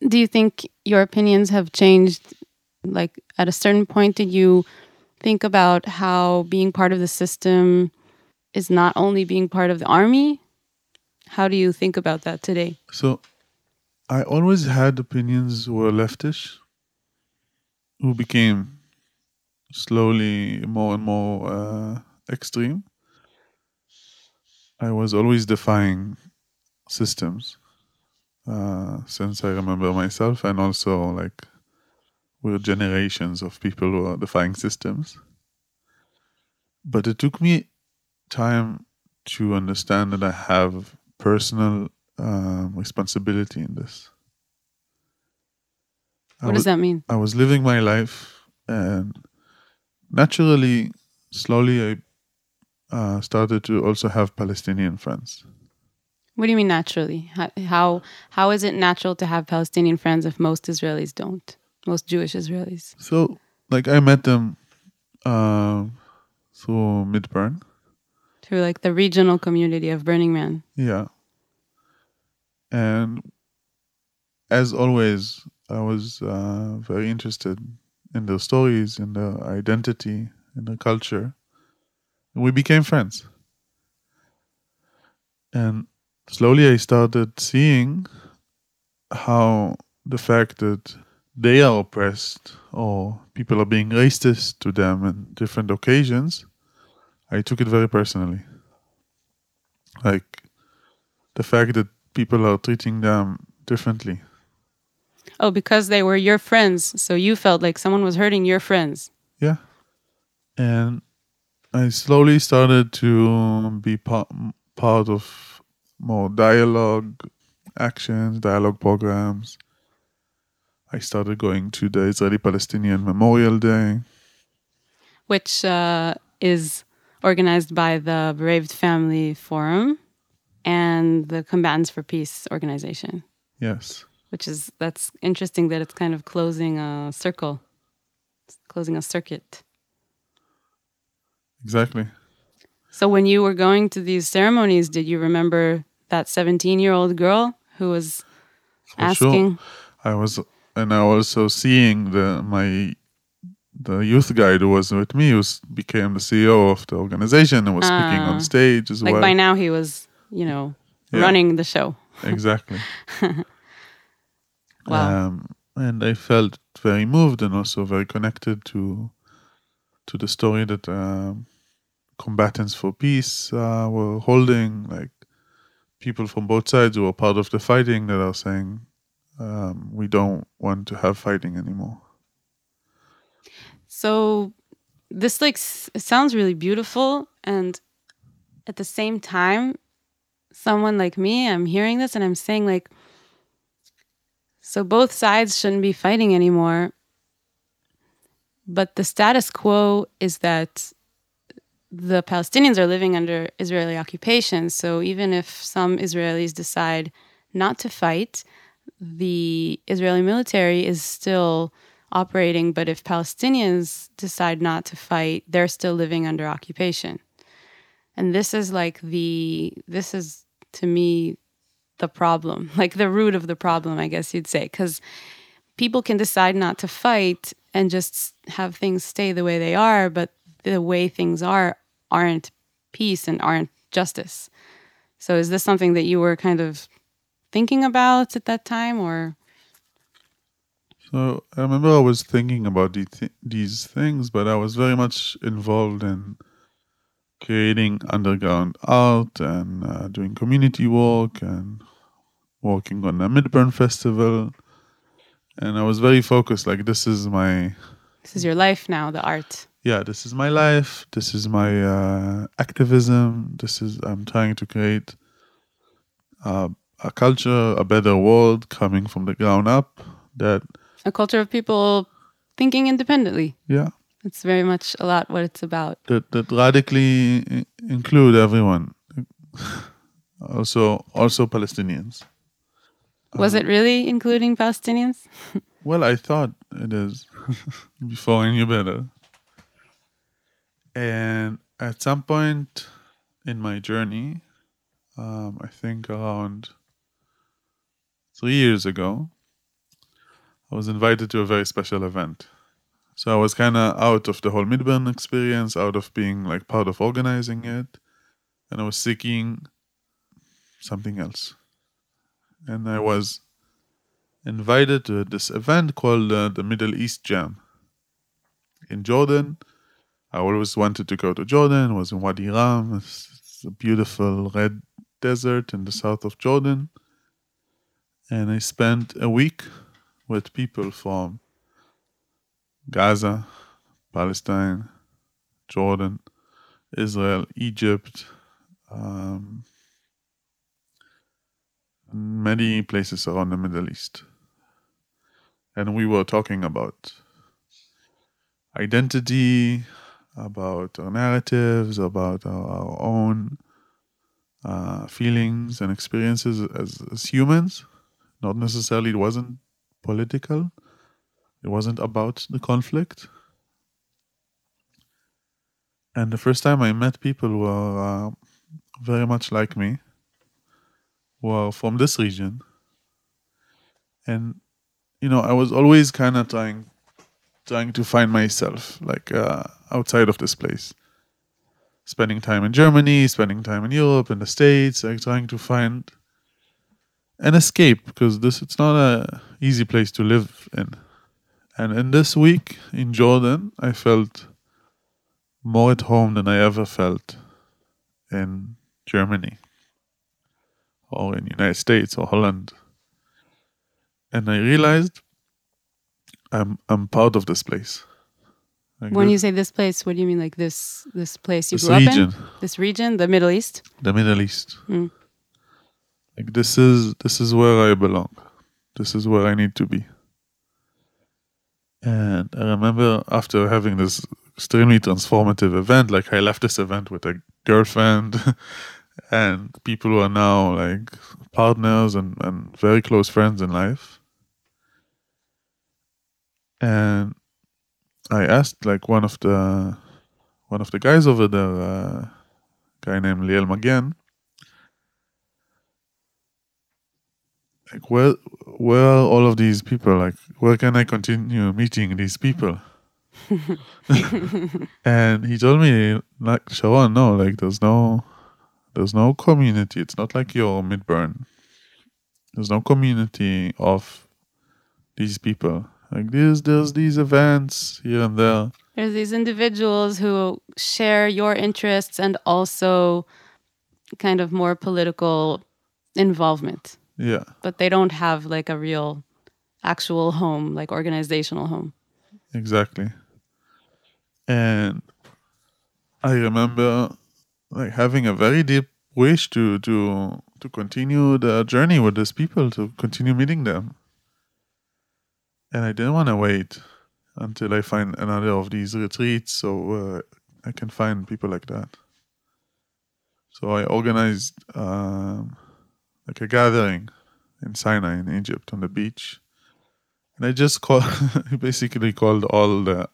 do you think your opinions have changed? Like at a certain point, did you think about how being part of the system is not only being part of the army? How do you think about that today? So, I always had opinions who were leftish, who became slowly more and more uh, extreme. I was always defying systems uh, since I remember myself, and also like we're generations of people who are defying systems. But it took me time to understand that I have personal um, responsibility in this. I What was- does that mean? I was living my life, and naturally, slowly, I uh, started to also have Palestinian friends. What do you mean naturally? How, how how is it natural to have Palestinian friends if most Israelis don't? Most Jewish Israelis. So, like, I met them uh, through Midburn. Through like the regional community of Burning Man. Yeah. And as always, I was uh, very interested in their stories, in their identity, in their culture. And we became friends. And slowly I started seeing how the fact that they are oppressed or people are being racist to them in different occasions, I took it very personally. Like the fact that people are treating them differently. Oh, because they were your friends, so you felt like someone was hurting your friends. Yeah. And I slowly started to be part, part of more dialogue actions, dialogue programs. I started going to the Israeli Palestinian Memorial Day. which uh, is organized by the Bereaved Family Forum and the Combatants for Peace organization. Yes. which is that's interesting that it's kind of closing a circle, closing a circuit. Exactly. So when you were going to these ceremonies, did you remember that 17-year-old girl who was For asking? Sure. I was, and I also seeing the my the youth guide who was with me, who became the CEO of the organization and was speaking Ah. on stage as Like well. by now he was, you know, Yeah. running the show. exactly. Wow. Um, and I felt very moved and also very connected to to the story that um, combatants for peace uh, were holding, like people from both sides who are part of the fighting that are saying um, we don't want to have fighting anymore. So this like s- sounds really beautiful and at the same time someone like me I'm hearing this and I'm saying like so both sides shouldn't be fighting anymore but the status quo is that the Palestinians are living under Israeli occupation so even if some Israelis decide not to fight the Israeli military is still operating, but if Palestinians decide not to fight, they're still living under occupation. And this is like the, this is to me the problem, like the root of the problem, I guess you'd say, because people can decide not to fight and just have things stay the way they are, but the way things are aren't peace and aren't justice. So is this something that you were kind of thinking about at that time or So I remember I was thinking about the th- these things, but I was very much involved in creating underground art and uh, doing community work and working on the Midburn Festival. And I was very focused. Like this is my this is your life now, the art? yeah, this is my life. This is my uh, activism. This is I'm trying to create uh, a culture, a better world coming from the ground up. That A culture of people thinking independently. yeah. It's very much a lot what it's about. that that radically include everyone, also also Palestinians. Was it really including Palestinians? Well, I thought it is before I knew better. And at some point in my journey, um, I think around three years ago, I was invited to a very special event. So I was kind of out of the whole Midburn experience, out of being like part of organizing it, and I was seeking something else. And I was invited to this event called uh, the Middle East Jam in Jordan. I always wanted to go to Jordan. Was in Wadi Ram. It's, it's a beautiful red desert in the south of Jordan. And I spent a week with people from Gaza, Palestine, Jordan, Israel, Egypt, um, many places around the Middle East. And we were talking about identity, about our narratives, about our, our own uh, feelings and experiences as, as humans. Not necessarily, it wasn't political, it wasn't about the conflict. And the first time I met people who are uh, very much like me, who are from this region. And, you know, I was always kind of trying trying to find myself like uh, outside of this place spending time in germany spending time in europe in the states like trying to find an escape because this it's not a easy place to live in and in this week in jordan i felt more at home than i ever felt in germany or in the united states or holland and i realized I'm I'm part of this place. Like When thi- you say this place, what do you mean like this this place you this grew up in? This region, the Middle East? the Middle East, Mm. Like this is this is where I belong. This is where I need to be. And I remember after having this extremely transformative event, like I left this event with a girlfriend and people who are now like partners and, and very close friends in life. and I asked like one of the one of the guys over there, uh, guy named Liel Magen, like where where are all of these people? Like where can I continue meeting these people? and he told me like Sharon, no, like there's no there's no community. It's not like your Midburn. There's no community of these people. Like there's there's these events here and there. There's these individuals who share your interests and also kind of more political involvement. Yeah. But they don't have like a real actual home, like organizational home. Exactly. And I remember like having a very deep wish to to to continue the journey with these people, to continue meeting them. And I didn't want to wait until I find another of these retreats so uh, I can find people like that. So I organized um, like a gathering in Sinai in Egypt on the beach. And I just called, basically called all the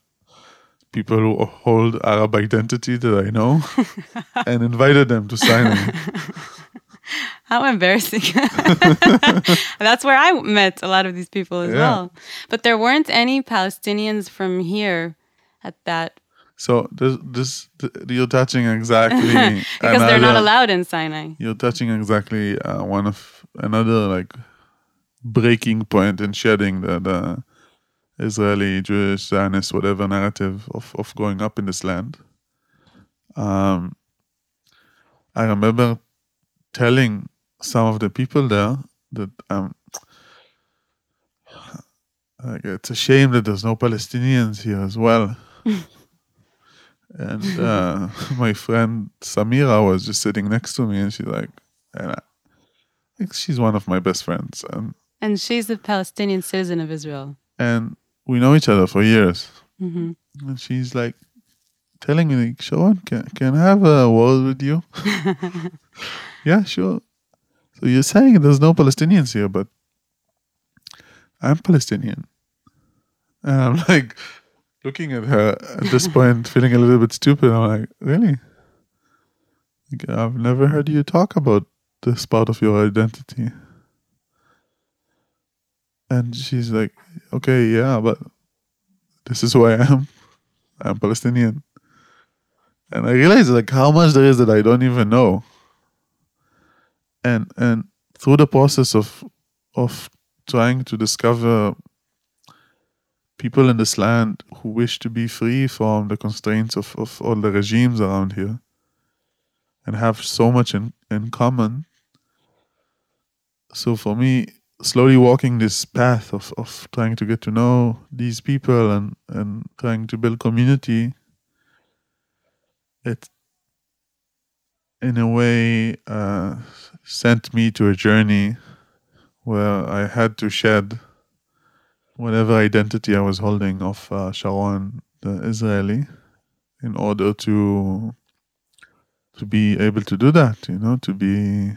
people who hold Arab identity that I know and invited them to Sinai. How embarrassing. That's where I met a lot of these people as Yeah. well. But there weren't any Palestinians from here at that So this, this th- you're touching exactly because they're not allowed in Sinai. You're touching exactly uh, one of another like breaking point in shedding the, the Israeli, Jewish, Zionist, whatever narrative of, of growing up in this land. Um, I remember telling some of the people there that um, like it's a shame that there's no Palestinians here as well. and uh, my friend Samira was just sitting next to me, and she's like, and I think she's one of my best friends, and And she's a Palestinian citizen of Israel. and we know each other for years. hmm And she's like telling me, like, Sharon, can can I have a word with you? yeah, sure. So you're saying there's no Palestinians here, but I'm Palestinian. And I'm like looking at her at this point, feeling a little bit stupid. I'm like, really? I've never heard you talk about this part of your identity. And she's like, okay, yeah, but this is who I am. I'm Palestinian. And I realized like how much there is that I don't even know. And and through the process of of trying to discover people in this land who wish to be free from the constraints of, of all the regimes around here and have so much in, in common. So for me, slowly walking this path of, of trying to get to know these people and, and trying to build community, it in a way uh, sent me to a journey where I had to shed whatever identity I was holding of uh, Sharon, the Israeli, in order to to be able to do that, you know, to be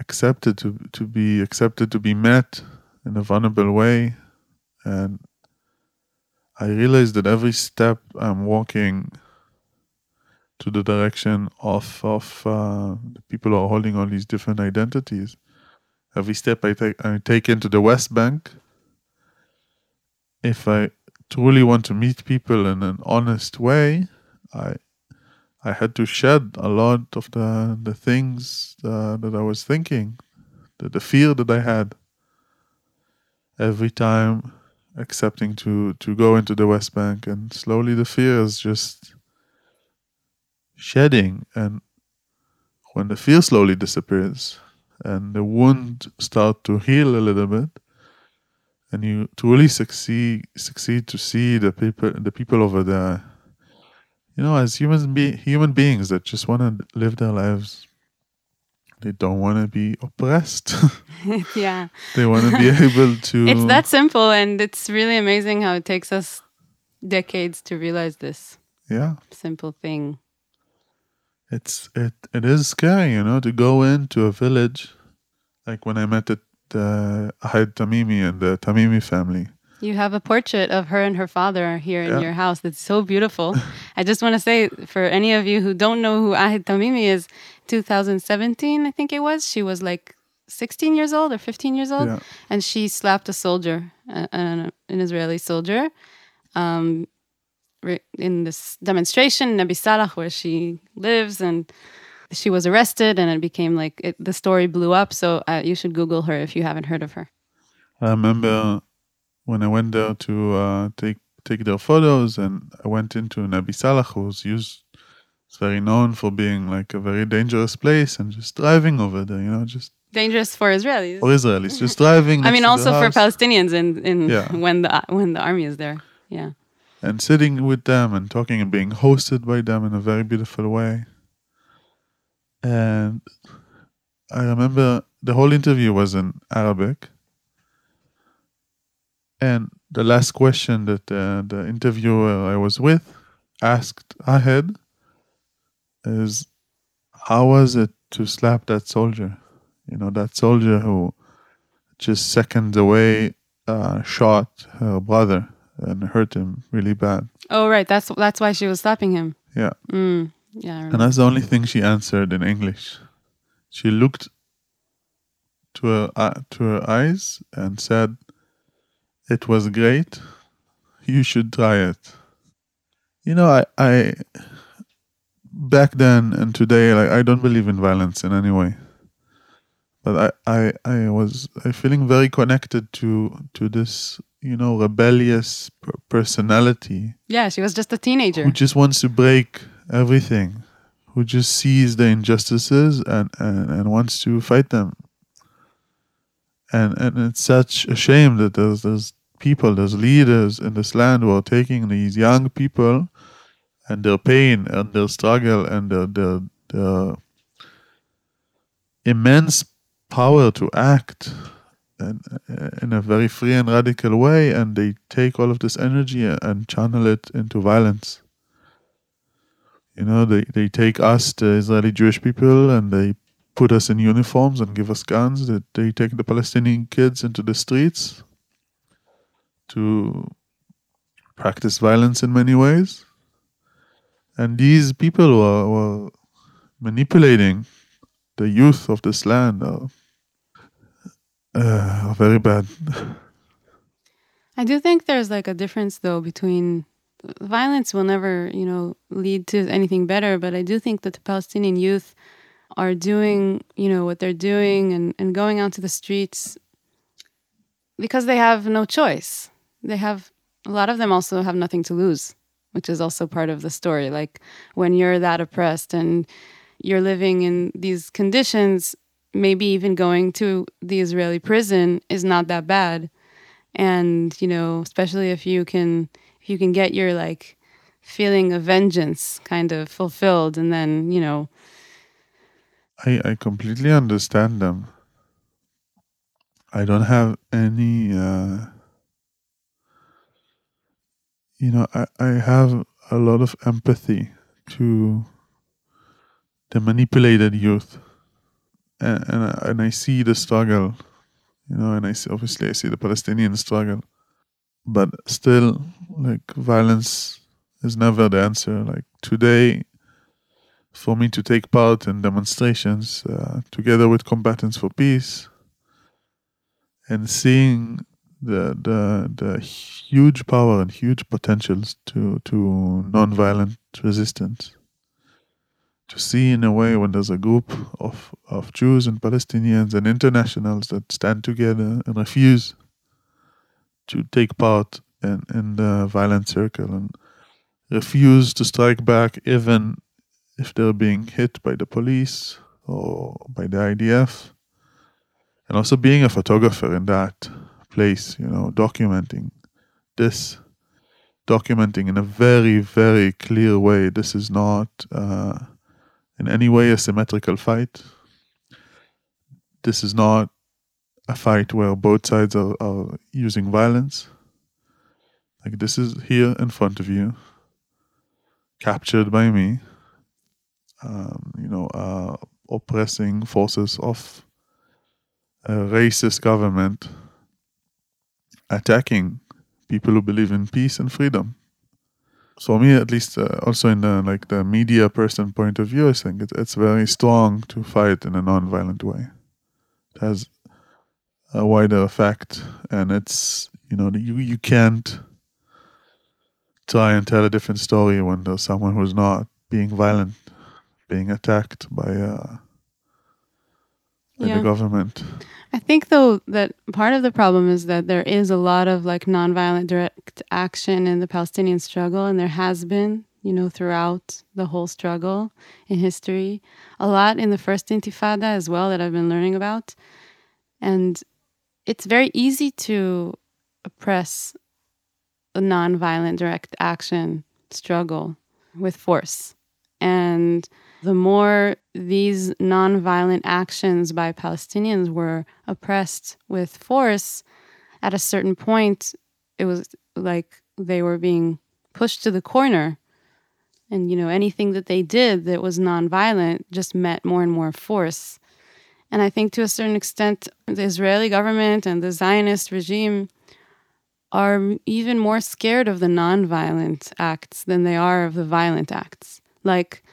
accepted, to to be accepted, to be met in a vulnerable way, and I realized that every step I'm walking to the direction of of uh, the people who are holding all these different identities. Every step I take I take into the West Bank. If I truly want to meet people in an honest way, I I had to shed a lot of the the things uh, that I was thinking, the, the fear that I had. Every time accepting to to go into the West Bank, and slowly the fear is just shedding, and when the fear slowly disappears, and the wound start to heal a little bit, and you truly succeed succeed to see the people the people over there you know as human be human beings that just want to live their lives they don't want to be oppressed yeah. they want to be able to It's that simple, and it's really amazing how it takes us decades to realize this yeah simple thing. it's it it is scary you know to go into a village like when i met at Ahad Tamimi and the Tamimi family You have a portrait of her and her father here in Yeah. your house. That's so beautiful. I just want to say, for any of you who don't know who Ahid Tamimi is, 2017, I think it was, she was like 16 years old or 15 years old, Yeah. and she slapped a soldier, uh, an, an Israeli soldier, um, in this demonstration in Nabi Salah, where she lives, and she was arrested, and it became like it, the story blew up. So uh, you should Google her if you haven't heard of her. I remember when I went there to uh, take take their photos, and I went into Nabi Salah, who's used, it's very known for being like a very dangerous place, and just driving over there, you know, just Dangerous for Israelis. for Israelis, just driving. I mean, also for Palestinians in, in Yeah. when the when the army is there. Yeah. and sitting with them and talking and being hosted by them in a very beautiful way. And I remember the whole interview was in Arabic. And the last question that uh, the interviewer I was with asked Ahed is, How was it to slap that soldier? You know, that soldier who just seconds away uh, shot her brother and hurt him really bad. Oh, right. That's that's why she was slapping him. Yeah. Mm. Yeah. I And that's the only thing she answered in English. She looked to her uh, to her eyes and said, "It was great. You should try it." You know, I, I back then and today, like I don't believe in violence in any way. But I, I, I was I feeling very connected to to this, you know, rebellious per- personality yeah, she was just a teenager. who just wants to break everything, who just sees the injustices and, and, and wants to fight them. And and it's such a shame that there's there's people, there's leaders in this land who are taking these young people and their pain and their struggle and their their, their immense power to act and, in a very free and radical way, and they take all of this energy and channel it into violence. You know, they, they take us, the Israeli Jewish people, and they put us in uniforms and give us guns. That they take the Palestinian kids into the streets to practice violence in many ways. And these people are, manipulating the youth of this land are, uh, are very bad. I do think there's like a difference though between violence will never, you know, lead to anything better, but I do think that the Palestinian youth are doing, you know, what they're doing and, and going out to the streets because they have no choice. They have a lot of them also have nothing to lose, which is also part of the story. Like when you're that oppressed and you're living in these conditions, maybe even going to the Israeli prison is not that bad and you know especially if you can you can get your like feeling of vengeance kind of fulfilled and then you know I, I completely understand them. I don't have any, uh, you know, I, I have a lot of empathy to the manipulated youth. And, and, I, and I see the struggle, you know, and I see, obviously I see the Palestinian struggle. But still, like, violence is never the answer. Like, today, for me to take part in demonstrations uh, together with combatants for peace and seeing the the the huge power and huge potentials to to nonviolent resistance to see in a way when there's a group of of Jews and Palestinians and internationals that stand together and refuse to take part in, in the violent circle and refuse to strike back even if they're being hit by the police or by the IDF. And also being a photographer in that place, you know, documenting this, documenting in a very, very clear way. This is not uh, in any way a symmetrical fight. This is not a fight where both sides are, are using violence. Like, this is here in front of you, captured by me um, you know, uh, oppressing forces of a racist government attacking people who believe in peace and freedom. So, for me, at least, uh, also in the like the media person point of view, I think it, it's very strong to fight in a non-violent way. It has a wider effect, and it's you know you you can't try and tell a different story when there's someone who's not being violent, being attacked by uh, by Yeah. the government. I think though that part of the problem is that there is a lot of like nonviolent direct action in the Palestinian struggle, and there has been, you know, throughout the whole struggle in history. A lot in the first Intifada as well that I've been learning about, and it's very easy to oppress the nonviolent direct action struggle with force, and the more these nonviolent actions by Palestinians were oppressed with force, at a certain point, it was like they were being pushed to the corner. And, you know, anything that they did that was nonviolent just met more and more force. And I think to a certain extent, the Israeli government and the Zionist regime are even more scared of the nonviolent acts than they are of the violent acts. Like,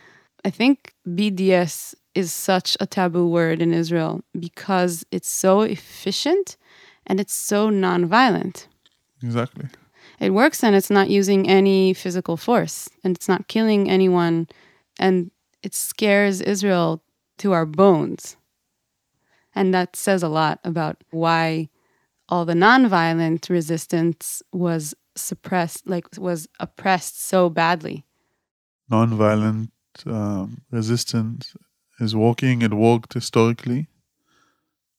I think BDS is such a taboo word in Israel because it's so efficient and it's so nonviolent. Exactly. It works and it's not using any physical force and it's not killing anyone and it scares Israel to our bones. And that says a lot about why all the nonviolent resistance was suppressed, like was oppressed so badly. non-violent um, resistance is working. It worked historically.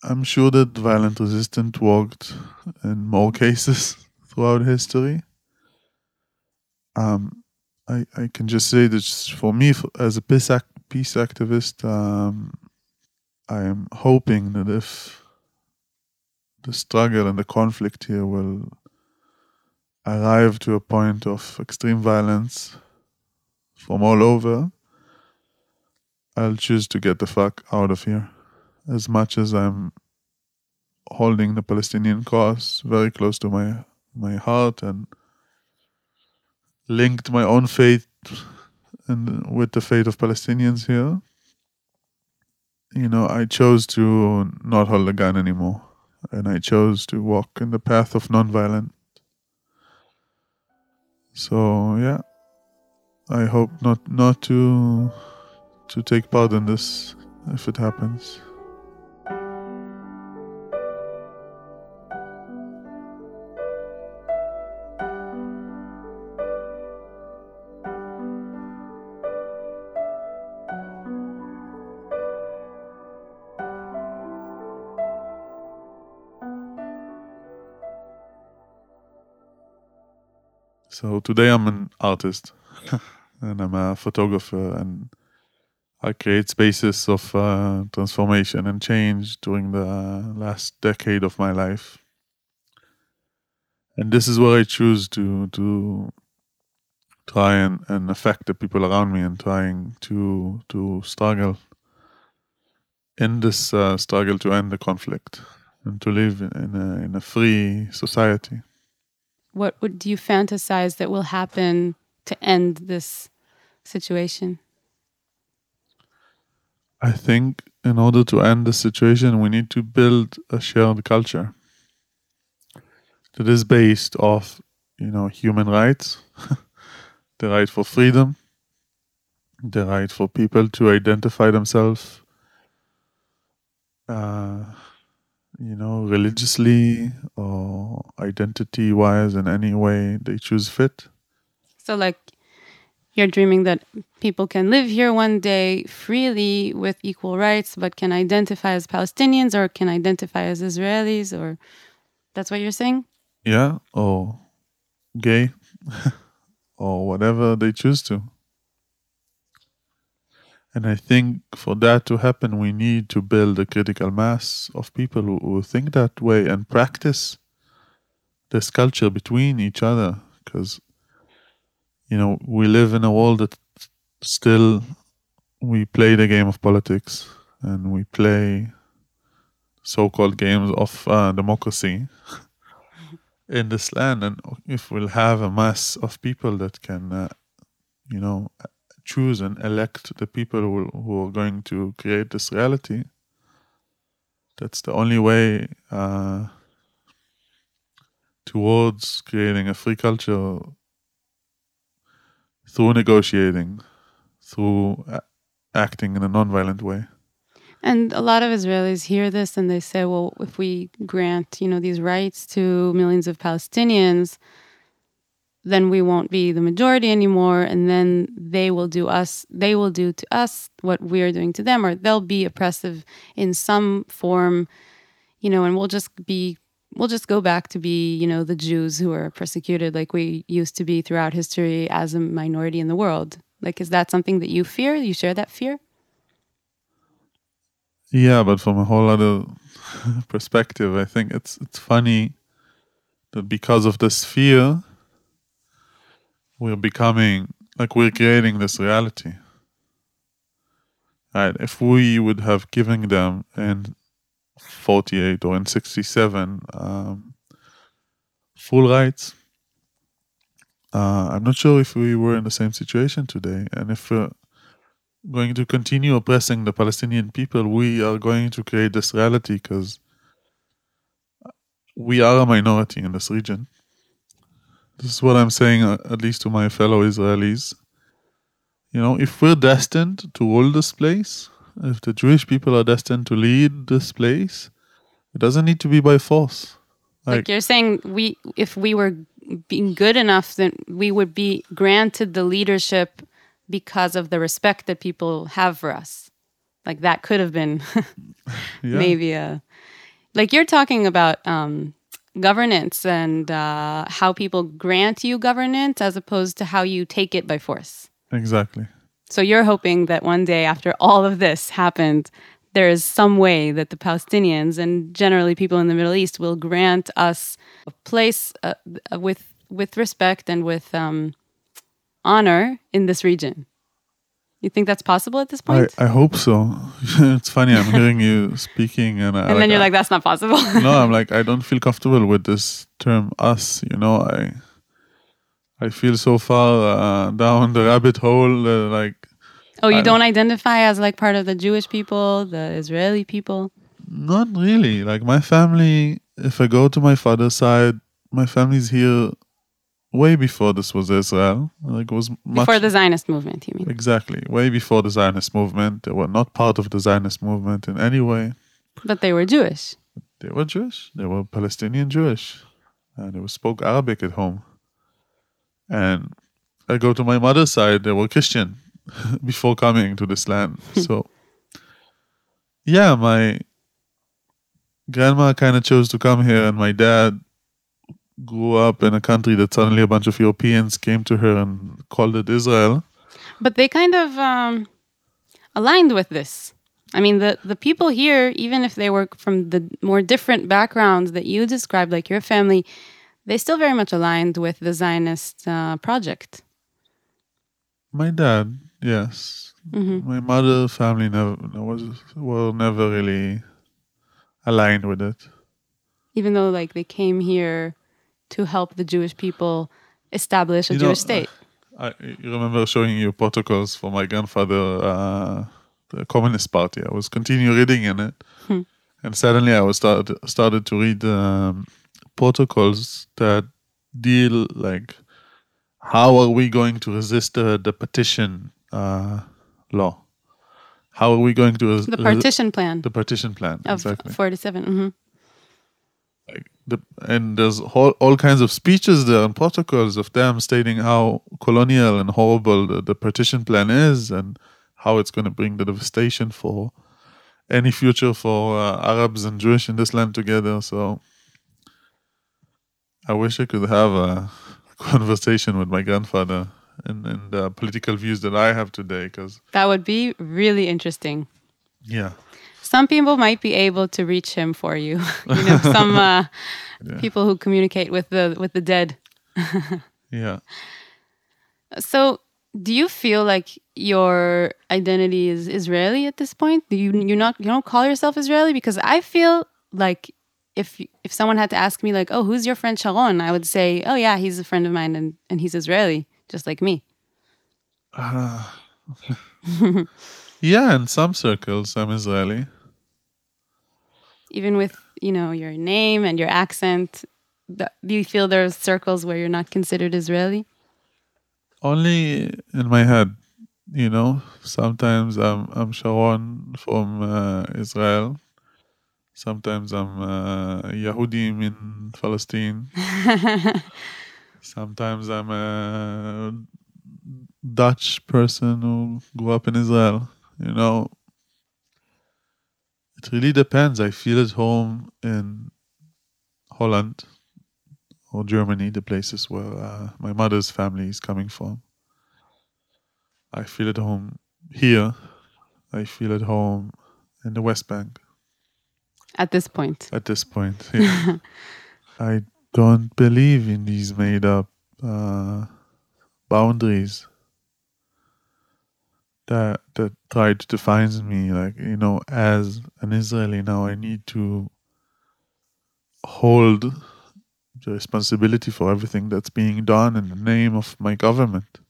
I'm sure that violent resistance worked in more cases throughout history. Um, I I can just say that for me, as a peace act, peace activist, um, I am hoping that if the struggle and the conflict here will arrive to a point of extreme violence from all over, I'll choose to get the fuck out of here. As much as I'm holding the Palestinian cause very close to my my heart and linked my own fate and with the fate of Palestinians here, you know, I chose to not hold a gun anymore. And I chose to walk in the path of nonviolence. So yeah. I hope not not to to take part in this if it happens. So today I'm an artist and I'm a photographer and I create spaces of uh, transformation and change during the last decade of my life. And this is where I choose to to try and, and affect the people around me and trying to to struggle in this uh, struggle to end the conflict and to live in, in a in a free society. What would do you fantasize that will happen to end this situation? I think in order to end the situation, we need to build a shared culture that is based off, you know, human rights, the right for freedom, the right for people to identify themselves, uh, you know, religiously or identity-wise in any way they choose fit. So, like, you're dreaming that people can live here one day freely with equal rights, but can identify as Palestinians or can identify as Israelis, or that's what you're saying? yeah, or gay, or whatever they choose to. And I think for that to happen, we need to build a critical mass of people who, who think that way and practice this culture between each other. Because, you know, we live in a world that still we play the game of politics and we play so called games of uh, democracy in this land, and if we'll have a mass of people that can, uh, you know, choose and elect the people who, who are going to create this reality, that's the only way uh, towards creating a free culture through negotiating, through a- acting in a non-violent way. And a lot of Israelis hear this and they say, well, if we grant, you know, these rights to millions of Palestinians, then we won't be the majority anymore and then they will do us they will do to us what we are doing to them or they'll be oppressive in some form you know and we'll just be we'll just go back to be you know the jews who are persecuted like we used to be throughout history as a minority in the world. Like is that something that you fear? You share that fear? Yeah, but from a whole other perspective, I think it's it's funny that because of this fear, we're becoming like we're creating this reality. Right? If we would have given them in forty-eight or in sixty-seven um, full rights, uh, I'm not sure if we were in the same situation today, and if. we're going to continue oppressing the Palestinian people, we are going to create this reality because we are a minority in this region. This is what I'm saying, uh, at least to my fellow Israelis. You know, if we're destined to rule this place, if the Jewish people are destined to lead this place, it doesn't need to be by force. like, Like- you're saying we if we were being good enough then we would be granted the leadership because of the respect that people have for us like that could have been Yeah. maybe a like you're talking about um, governance and uh, how people grant you governance as opposed to how you take it by force Exactly. so you're hoping that one day after all of this happened there is some way that the palestinians and generally people in the middle east will grant us a place uh, with with respect and with um, honor in this region you think that's possible at this point I hope so. it's funny, I'm hearing you speaking and, I, and then you're like that's not possible no, I'm like I don't feel comfortable with this term "us." You know, I I feel so far uh, down the rabbit hole. Uh, like Oh, you I- don't identify as like part of the Jewish people, the Israeli people? not really. Like my family, if I go to my father's side, my family's here way before this was Israel. Like it was much Before the Zionist movement, you mean? exactly way before the Zionist movement. They were not part of the Zionist movement in any way. But they were Jewish. They were Jewish. They were Palestinian Jewish. And they spoke Arabic at home. And I go to my mother's side, they were Christian before coming to this land. so, yeah, my grandma kind of chose to come here, and my dad grew up in a country that suddenly a bunch of Europeans came to her and called it Israel. But they kind of um, aligned with this. I mean, the, the people here, even if they were from the more different backgrounds that you described, like your family, they still very much aligned with the Zionist uh, project. My dad, yes. hmm My mother family never was were never really aligned with it. Even though, like, they came here to help the Jewish people establish a You know, Jewish state. I you remember showing you protocols for my grandfather, uh, the Communist Party. I was continue reading in it, Hmm. and suddenly I was started started to read um, protocols that deal like how are we going to resist the, the petition uh, law? How are we going to res- The partition plan the partition plan of exactly? 47. hmm like the and there's all, all kinds of speeches there and protocols of them stating how colonial and horrible the, the partition plan is and how it's going to bring the devastation for any future for uh, Arabs and Jewish in this land together. So I wish I could have a conversation with my grandfather and, and the political views that I have today. Because That would be really interesting. yeah, Some people might be able to reach him for you. you know, some uh, Yeah. people who communicate with the with the dead. yeah. So, do you feel like your identity is Israeli at this point? Do you you not you don't call yourself Israeli? Because I feel like if if someone had to ask me like, "Oh, who's your friend Sharon?" I would say, "Oh yeah, he's a friend of mine and and he's Israeli, just like me." Uh, yeah, in some circles, I'm Israeli. Even with you know your name and your accent, do you feel there's circles where you're not considered Israeli? Only in my head, you know. Sometimes I'm I'm Sharon from uh, Israel. Sometimes I'm uh, Yahudim in Palestine. Sometimes I'm a Dutch person who grew up in Israel. You know, it really depends. I feel at home in Holland or Germany, the places where uh, my mother's family is coming from. I feel at home here. I feel at home in the West Bank. At this point. At this point, yeah. I don't believe in these made up uh, boundaries that that try to define me. Like you know, as an Israeli now, I need to hold the responsibility for everything that's being done in the name of my government.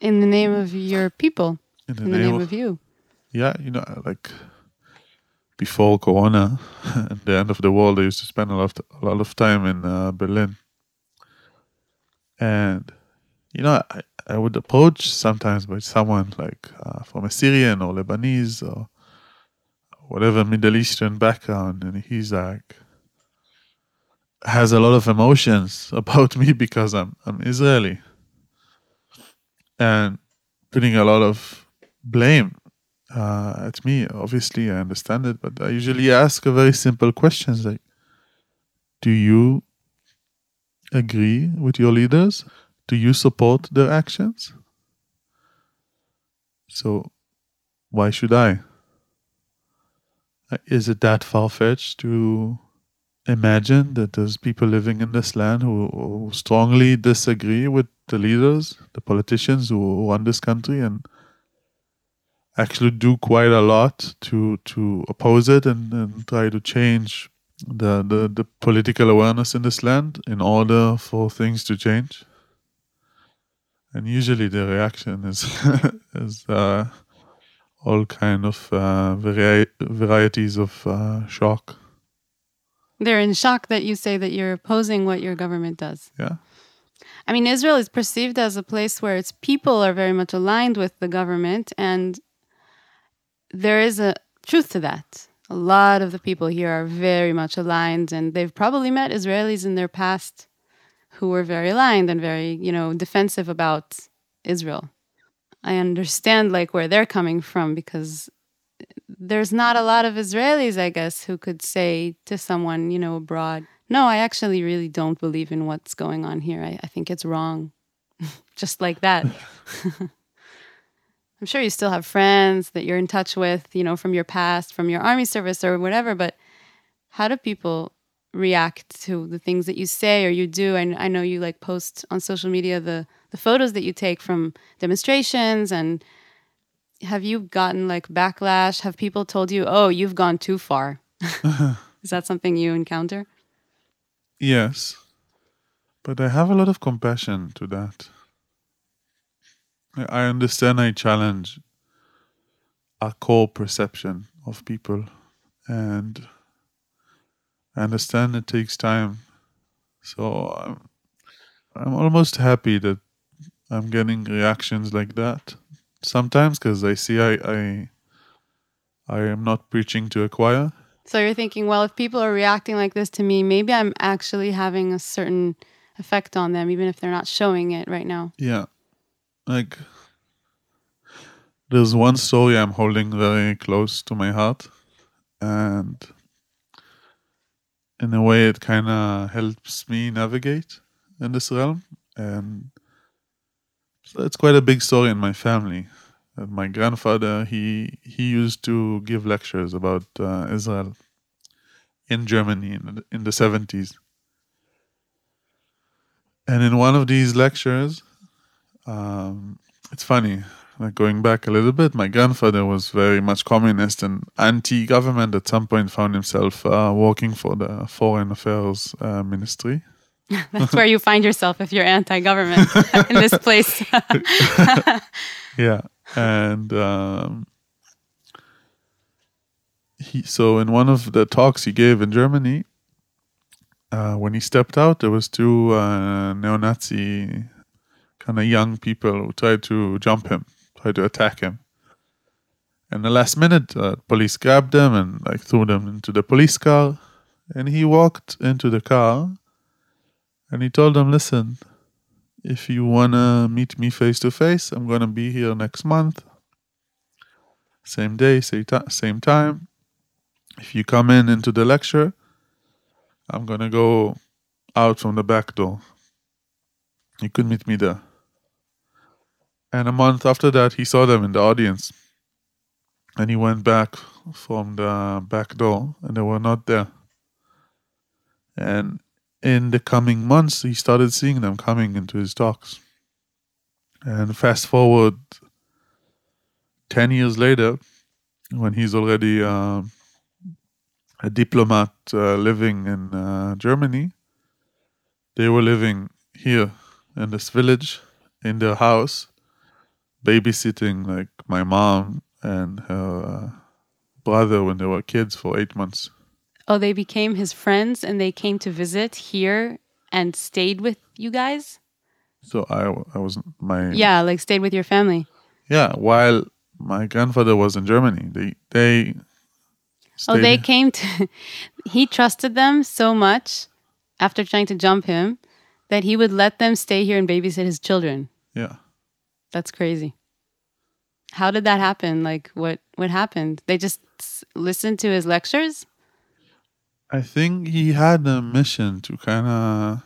In the name of your people. In the, In the name of you. yeah, you know, like before Corona and the end of the world, I used to spend a lot of, a lot of time in uh, Berlin, and you know, I, I would approach sometimes by someone like uh, from a Syrian or Lebanese or whatever Middle Eastern background, and he's like has a lot of emotions about me because I'm I'm Israeli, and putting a lot of blame uh, at me. Obviously, I understand it, but I usually ask a very simple questions like, "Do you agree with your leaders? Do you support their actions? So, why should I? Uh, Is it that far fetched to imagine that there's people living in this land who, who strongly disagree with the leaders, the politicians who, run this country, and actually do quite a lot to to oppose it and, and try to change the, the the political awareness in this land in order for things to change. And usually the reaction is is uh, all kind of uh, vari- varieties of uh, shock. They're in shock that you say that you're opposing what your government does. Yeah. I mean, Israel is perceived as a place where its people are very much aligned with the government, and there is a truth to that. A lot of the people here are very much aligned, and they've probably met Israelis in their past who were very aligned and very, you know, defensive about Israel. I understand like where they're coming from because there's not a lot of Israelis, I guess, who could say to someone, you know, abroad, no, I actually really don't believe in what's going on here. I, I think it's wrong. Just like that. I'm sure you still have friends that you're in touch with, you know, from your past, from your army service or whatever, but how do people react to the things that you say or you do? I, I know you like post on social media the, the photos that you take from demonstrations and have you gotten like backlash? Have people told you, "Oh, you've gone too far"? Is that something you encounter? Yes. But I have a lot of compassion to that. I I understand I challenge a core perception of people and I understand it takes time. So I'm, I'm almost happy that I'm getting reactions like that sometimes because I see I, I I am not preaching to a choir. So you're thinking, well, if people are reacting like this to me, maybe I'm actually having a certain effect on them, even if they're not showing it right now. Yeah. Like there's one story I'm holding very close to my heart and in a way it kind of helps me navigate in this realm and so it's quite a big story in my family. Uh, my grandfather he he used to give lectures about uh, Israel in Germany in the, in the 70s. And in one of these lectures, um, it's funny. Like going back a little bit, my grandfather was very much communist and anti-government. At some point, found himself uh, working for the Foreign Affairs uh, Ministry. That's where you find yourself if you're anti-government in this place. yeah, and um, he so in one of the talks he gave in Germany, uh, when he stepped out, there was two uh, neo-Nazi kind of young people who tried to jump him, tried to attack him. And the last minute, uh, police grabbed them and like threw them into the police car. And he walked into the car, and he told them, "Listen, if you wanna meet me face to face, I'm gonna be here next month. Same day, same, same time. If you come in into the lecture, I'm gonna go out from the back door. You could meet me there." And a month after that, he saw them in the audience. And he went back from the back door, and they were not there. And in the coming months, he started seeing them coming into his talks. And fast forward 10 years later, when he's already uh, a diplomat uh, living in uh, Germany, they were living here in this village in their house babysitting like my mom and her uh, brother when they were kids for eight months. oh, they became his friends and they came to visit here and stayed with you guys? So I, I was my Yeah, like stayed with your family. yeah. While my grandfather was in Germany, they they Oh, they came to. he trusted them so much after trying to jump him that he would let them stay here and babysit his children. yeah. That's crazy. How did that happen? Like, what what happened? They just listened to his lectures. I think he had a mission to kind of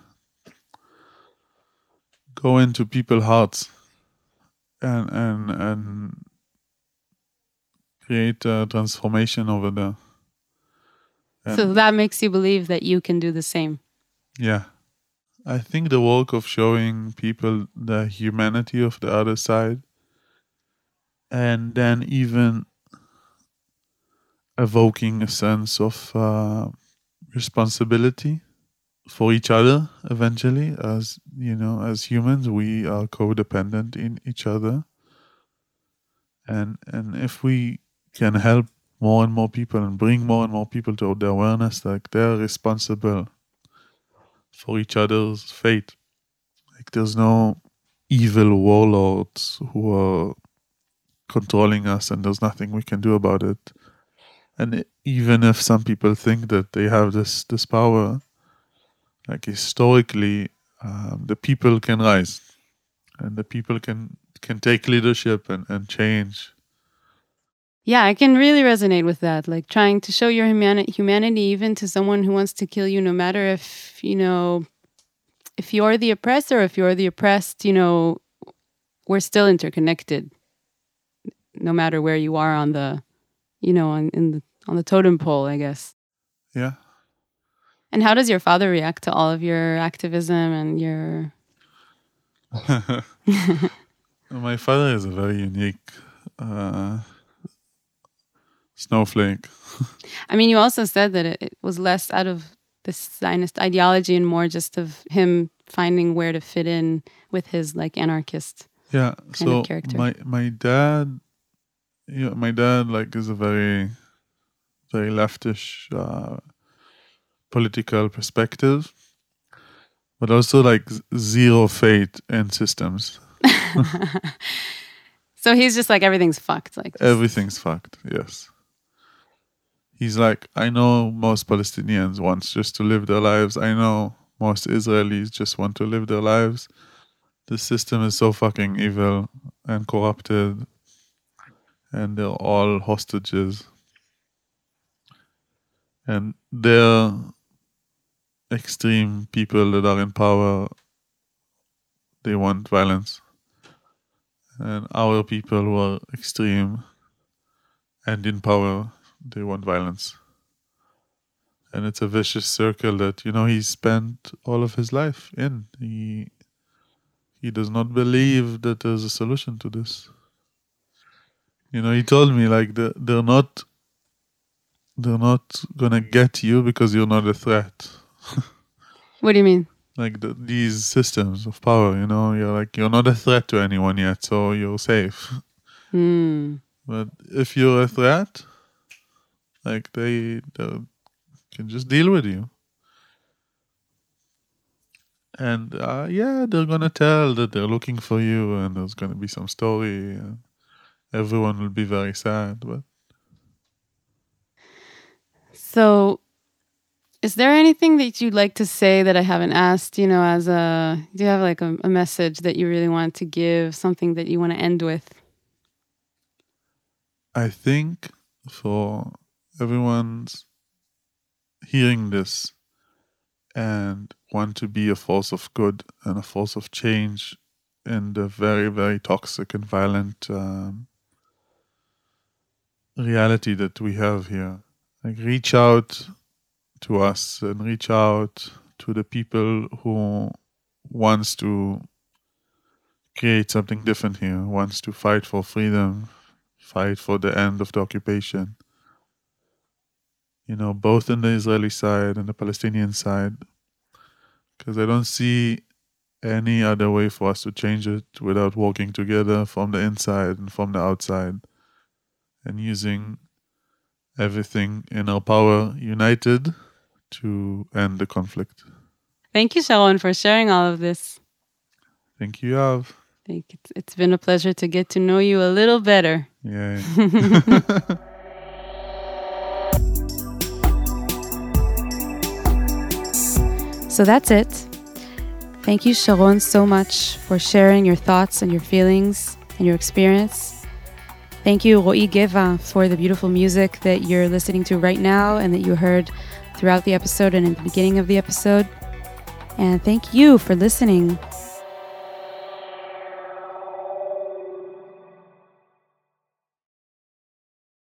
go into people's hearts and and and create a transformation over there. so that makes you believe that you can do the same. Yeah. I think the work of showing people the humanity of the other side and then even evoking a sense of uh, responsibility for each other eventually as you know as humans we are codependent in each other. And and if we can help more and more people and bring more and more people to the awareness like they're responsible for each other's fate. Like there's no evil warlords who are controlling us, and there's nothing we can do about it. And even if some people think that they have this this power, like historically, um, the people can rise, and the people can can take leadership and, and change. Yeah, I can really resonate with that. Like trying to show your humani- humanity even to someone who wants to kill you, no matter if, you know, if you're the oppressor, if you're the oppressed, you know, we're still interconnected. No matter where you are on the, you know, on in the on the totem pole, I guess. Yeah. And how does your father react to all of your activism and your My father is a very unique uh, snowflake. I mean, you also said that it, it was less out of the Zionist ideology and more just of him finding where to fit in with his like anarchist. Yeah. so character. my my dad, yeah, my dad like is a very, very leftish uh, political perspective, but also like zero faith in systems. So he's just like everything's fucked. Like just- Everything's fucked. Yes. He's like, I know most Palestinians want just to live their lives. I know most Israelis just want to live their lives. The system is so fucking evil and corrupted, and they're all hostages. And they're extreme people that are in power. They want violence and our people who are extreme and in power they want violence and it's a vicious circle that you know he spent all of his life in he he does not believe that there's a solution to this You know, he told me like the, they're not they're not gonna get you because you're not a threat. What do you mean? like the, these systems of power, you know, you're like you're not a threat to anyone yet, so you're safe. Hmm. But if you're a threat, like they, they can just deal with you. And uh, yeah, they're gonna tell that they're looking for you, and there's gonna be some story. And everyone will be very sad, but So, is there anything that you'd like to say that I haven't asked? You know, as a, do you have like a, a message that you really want to give, something that you want to end with? I think for everyone's hearing this and want to be a force of good and a force of change in the very, very toxic and violent um, reality that we have here. Like, reach out to us and reach out to the people who wants to create something different here, wants to fight for freedom, fight for the end of the occupation. You know, both in the Israeli side and the Palestinian side. Because I don't see any other way for us to change it without working together from the inside and from the outside and using everything in our power united to end the conflict. Thank you, Sharon, for sharing all of this. Thank you, Yav. It's, it's been a pleasure to get to know you a little better. Yeah. So that's it. Thank you, Sharon, so much for sharing your thoughts and your feelings and your experience. Thank you, Ro'i Geva, for the beautiful music that you're listening to right now and that you heard throughout the episode and in the beginning of the episode. And thank you for listening